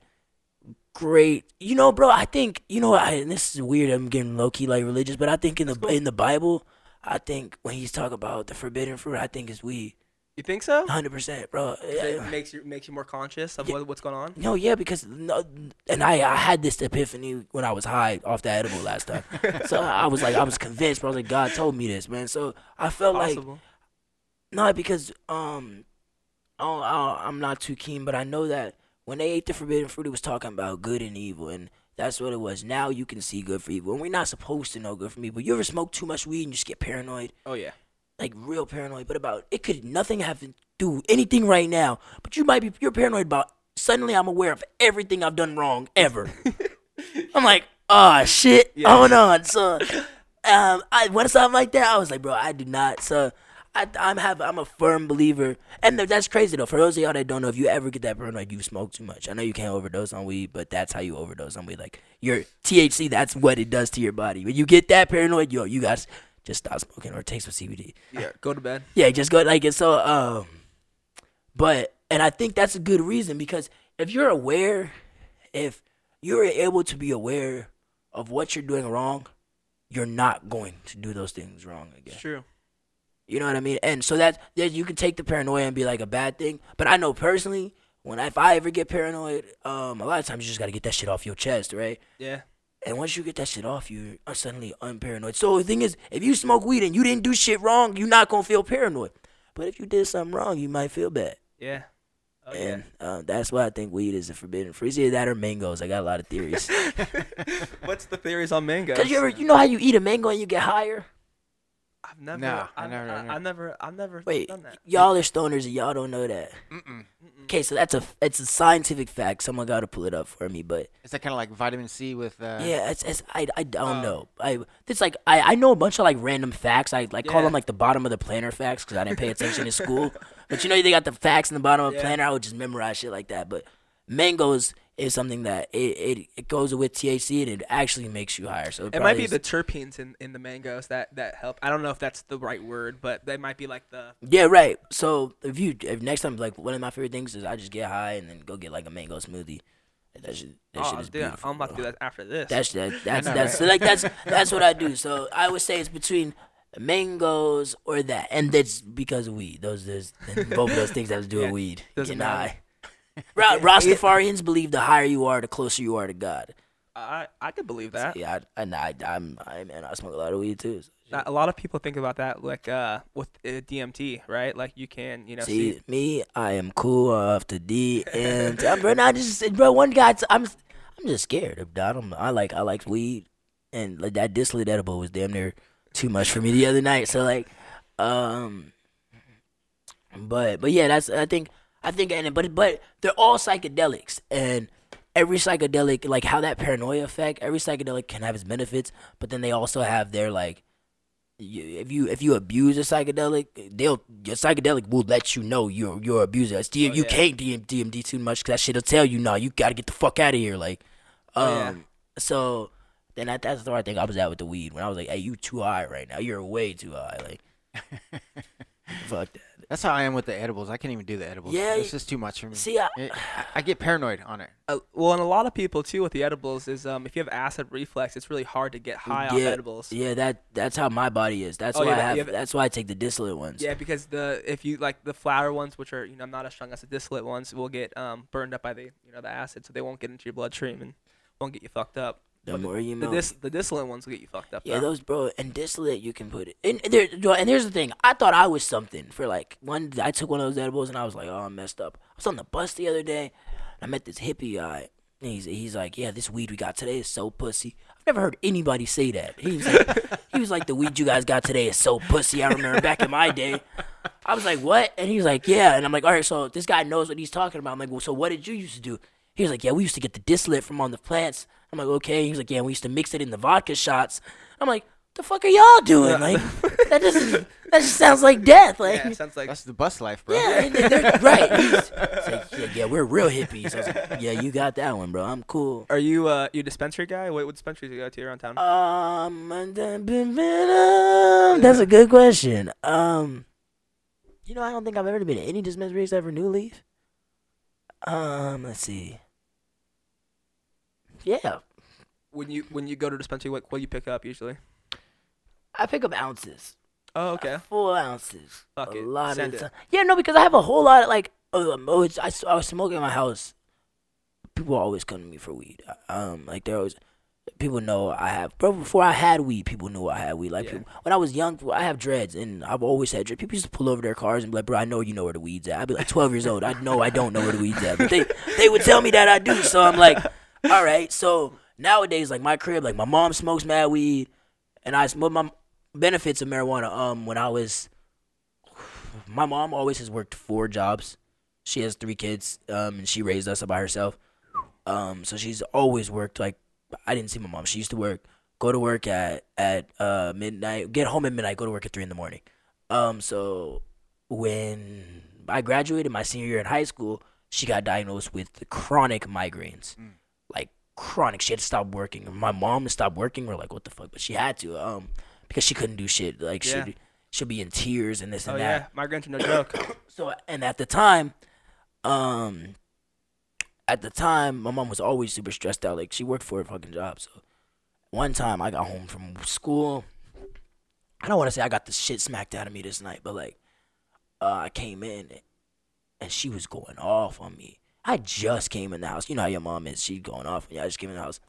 great. You know, bro. I think you know. I and this is weird. I'm getting low key like religious, but I think in the in the Bible, I think when he's talking about the forbidden fruit, I think it's weed. You think so? Hundred percent, bro. It makes you makes you more conscious of Yeah. what, what's going on. No, yeah, because no, and I I had this epiphany when I was high off the edible last time. [LAUGHS] so I was like, I was convinced, bro. I was like, God told me this, man. So I felt like not because um, oh, I'm not too keen, but I know that when they ate the forbidden fruit, it was talking about good and evil, and that's what it was. Now you can see good for evil, and we're not supposed to know good from evil. You ever smoke too much weed and you just get paranoid? oh yeah. Like real paranoid, but about it could nothing have to do anything right now. But you might be you're paranoid about suddenly I'm aware of everything I've done wrong ever. [LAUGHS] I'm like, oh shit, Yeah. hold on. So um I when something like that, I was like, bro, I do not so I, I'm have I'm a firm believer, and th- that's crazy though. For those of y'all that don't know, if you ever get that paranoid, you smoke too much. I know you can't overdose on weed, but that's how you overdose on weed. Like your THC, that's what it does to your body. When you get that paranoid, yo, you guys just stop smoking or take some CBD. Yeah. Go to bed. Yeah, just go like it. So, um, but and I think that's a good reason because if you're aware, if you're able to be aware of what you're doing wrong, you're not going to do those things wrong again. It's true. You know what I mean? And so that that you can take the paranoia and be like a bad thing. But I know personally, when I, if I ever get paranoid, um, a lot of times you just gotta get that shit off your chest, right? Yeah. And once you get that shit off, you are suddenly unparanoid. So the thing is, if you smoke weed and you didn't do shit wrong, you're not gonna feel paranoid. But if you did something wrong, you might feel bad. Yeah. Oh, and uh, that's why I think weed is a forbidden fruit. Either that or mangoes. I got a lot of theories. [LAUGHS] What's the theories on mangoes? Cause you ever, you know how you eat a mango and you get higher? I've never. No, I I've, never- I- I've never. I've never Wait, done that. y'all are stoners and y'all don't know that. Mm-mm. Okay, so that's a it's a scientific fact. Someone got to pull it up for me, but Is that kind of like vitamin C with? Uh, yeah, it's, it's I, I don't Oh. know. I it's like I, I know a bunch of like random facts. I like call them like the bottom of the planner facts because I didn't pay attention in school. [LAUGHS] But you know they got the facts in the bottom of the Yeah. planner. I would just memorize shit like that. But mangoes is something that it, it, it goes with THC and it actually makes you higher. So it, It might be is- the terpenes in, in the mangoes that, that help. I don't know if that's the right word, but they might be like the yeah right. So if you if next time like one of my favorite things is I just get high and then go get like a mango smoothie. That shit, that Oh, shit is dude, beautiful. I'm about to do that after this. That's that, [LAUGHS] that's know, that's like that's [LAUGHS] that's what I do. So I would say it's between mangoes or that, and that's because of weed. Those there's [LAUGHS] both of those things have to do with weed. doesn't Getting matter. high. Ra- [LAUGHS] Rastafarians believe the higher you are, the closer you are to God. I I could believe that. Yeah, I, and I, I'm, I man, I smoke a lot of weed too. so- Not- A lot of people think about that, like uh, with uh, DMT, right? Like you can, you know, see. See, me, I am cool off the D, and I'm bro, not just bro. One guy, t- I'm, I'm just scared of that. I'm, I like, I like weed, and like that distillate edible was damn near too much for me the other night. So like, um, but but yeah, that's I think I think and but but they're all psychedelics and. Every psychedelic, like how that paranoia effect, every psychedelic can have its benefits, but then they also have their like you, if you if you abuse a psychedelic, they'll your psychedelic will let you know you're you're abuser. It's, you, Oh, you yeah. can't DM, DMT too much because that shit'll tell you no. You gotta get the fuck out of here. Like, um, Oh, yeah. so then that, that's the right thing I was at with the weed when I was like, hey, you too high right now. You're way too high. Like, [LAUGHS] fuck that. That's how I am with the edibles. I can't even do the edibles. Yeah, it's just too much for me. See, I, It- I, I get paranoid on it. Uh, well, and a lot of people too with the edibles is um, if you have acid reflux, it's really hard to get high off yeah, edibles. yeah, that that's how my body is. That's Oh, why yeah, I have. have- That's why I take the distillate ones. Yeah, because the if you like the flower ones, which are you know not as strong as the distillate ones, will get um, burned up by the you know the acid, so they won't get into your bloodstream and won't get you fucked up. The But more you The know. dis the distillate ones will get you fucked up. Yeah, though. those bro and distillate you can put it and there and here's the thing. I thought I was something for like one I took one of those edibles and I was like, Oh, I'm messed up. I was on the bus the other day. and I met this hippie guy. And he's he's like, Yeah, this weed we got today is so pussy. I've never heard anybody say that. He was like he was like the weed you guys got today is so pussy. I remember back in my day. I was like, What? And he was like, Yeah. And I'm like, All right, so this guy knows what he's talking about. I'm like, Well, so what did you used to do? He was like, Yeah, we used to get the distillate from on the plants. I'm like, okay. He was like, yeah, we used to mix it in the vodka shots. I'm like, what the fuck are y'all doing? Like, [LAUGHS] that doesn't. That just sounds like death. Like, yeah, yeah, it sounds like That's the bus life, bro. and they're- right. He's- it's like, yeah, yeah, we're real hippies. I was like, yeah, you got that one, bro. I'm cool. Are you uh you dispensary guy? What, what dispensaries do you go to around town? Um, and then- been- been, that's a good question. Um, you know, I don't think I've ever been to any dispensaries except for NuLeaf. Um, let's see. Yeah, when you when you go to dispensary, what what do you pick up usually? I pick up ounces. Oh, okay. Full ounces. Fuck a it. lot Send of it. Yeah, no, because I have a whole lot of like. Oh, I, I was smoking in my house. People always come to me for weed. Um, like there was people know I have. Bro, before I had weed, people knew I had weed. Like Yeah. people, when I was young, I have dreads, and I've always had dreads. People used to pull over their cars and be like, "Bro, I know you know where the weeds at." I'd be like, 12 years old. I know I don't know where the weeds at, but they they would tell me that I do. So I'm like, all right. So nowadays, like my crib, like my mom smokes mad weed, and I smoke my benefits of marijuana. Um, when I was my mom always has worked four jobs. She has three kids, um, and she raised us by herself. Um, so she's always worked. Like I didn't see my mom. She used to work, go to work at at uh midnight, get home at midnight, go to work at three in the morning. Um, so when I graduated my senior year in high school, she got diagnosed with chronic migraines, like chronic. She had to stop working. My mom stopped working. We're like, what the fuck? But she had to, um, because she couldn't do shit. Like Yeah. she she'll be in tears and this and that. Oh and yeah, that. migraines are no joke. [COUGHS] So and at the time, um, at the time, my mom was always super stressed out. Like she worked for a fucking job. So one time I got home from school. I don't want to say I got the shit smacked out of me this night, but like, uh, I came in and she was going off on me. I just came in the house. You know how your mom is. She's going off. Yeah, I just came in the house.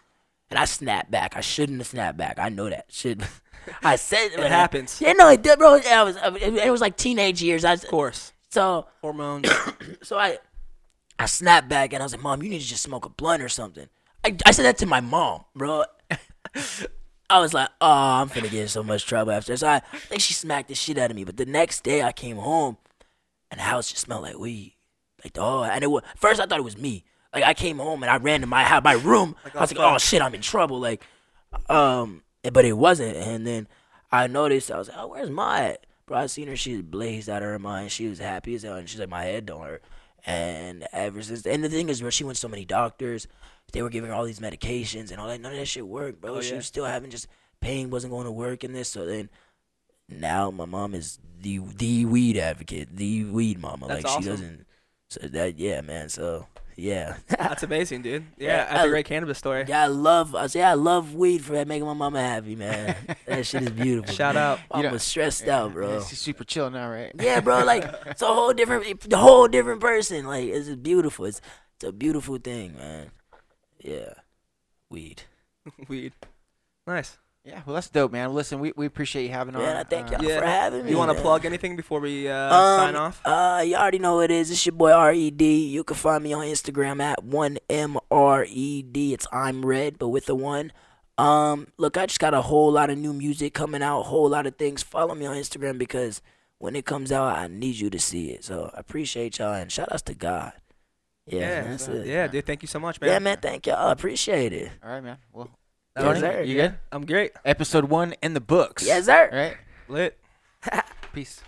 And I snapped back. I shouldn't have snapped back. I know that. Shit. [LAUGHS] I said It happens. Yeah, no, it did, bro. I was. It, it was like teenage years. I Of course, so hormones. [COUGHS] so I I snapped back and I was like, Mom, you need to just smoke a blunt or something. I, I said that to my mom, bro. [LAUGHS] I was like, oh, I'm gonna get in so much trouble after. So I, I think she smacked the shit out of me. But the next day I came home and the house just smelled like weed. Like, oh, and it was, first I thought it was me. Like, I came home and I ran to my my room. I was like, oh shit, I'm in trouble. Like, um, but it wasn't. And then I noticed, I was like, oh, where's my? Bro, I seen her, she was blazed out of her mind. She was happy as hell. And she's like, my head don't hurt. And ever since, and the thing is, where she went to so many doctors, they were giving her all these medications and all that. None of that shit worked, bro. Oh, she yeah. was still having just pain, wasn't going to work and this. So then now my mom is the the weed advocate, the weed mama. That's like awesome. she doesn't. So that yeah, man. So yeah. [LAUGHS] That's amazing, dude. [LAUGHS] Yeah, Yeah, that's a I- great cannabis story. Yeah, I love. I say I love weed for making my mama happy, man. [LAUGHS] that shit is beautiful. Shout man. out. You I'm know- stressed out, bro. She's super chill now, right? Yeah, bro. Like it's a whole different, the whole different person. Like it's just beautiful. It's it's a beautiful thing, man. Yeah, weed. Weed. Nice. Yeah, well, that's dope, man. Listen, we, we appreciate you having on. Man, I thank Uh, y'all Yeah. for having me. You want to plug anything before we uh, Um, sign off? Uh, you already know what it is. It's your boy R E D. You can find me on Instagram at one M R E D. It's I'm red, but with the one. Um, look, I just got a whole lot of new music coming out, whole lot of things. Follow me on Instagram because when it comes out, I need you to see it. So I appreciate y'all and shout outs to God. Yeah, yeah, that's uh, it. yeah, dude. Thank you so much, man. Yeah, man. Thank y'all. Appreciate it. All right, man. Well, Tony, sir. you good? I'm great. Episode one in the books. Yes, sir. All right. Lit. [LAUGHS] Peace.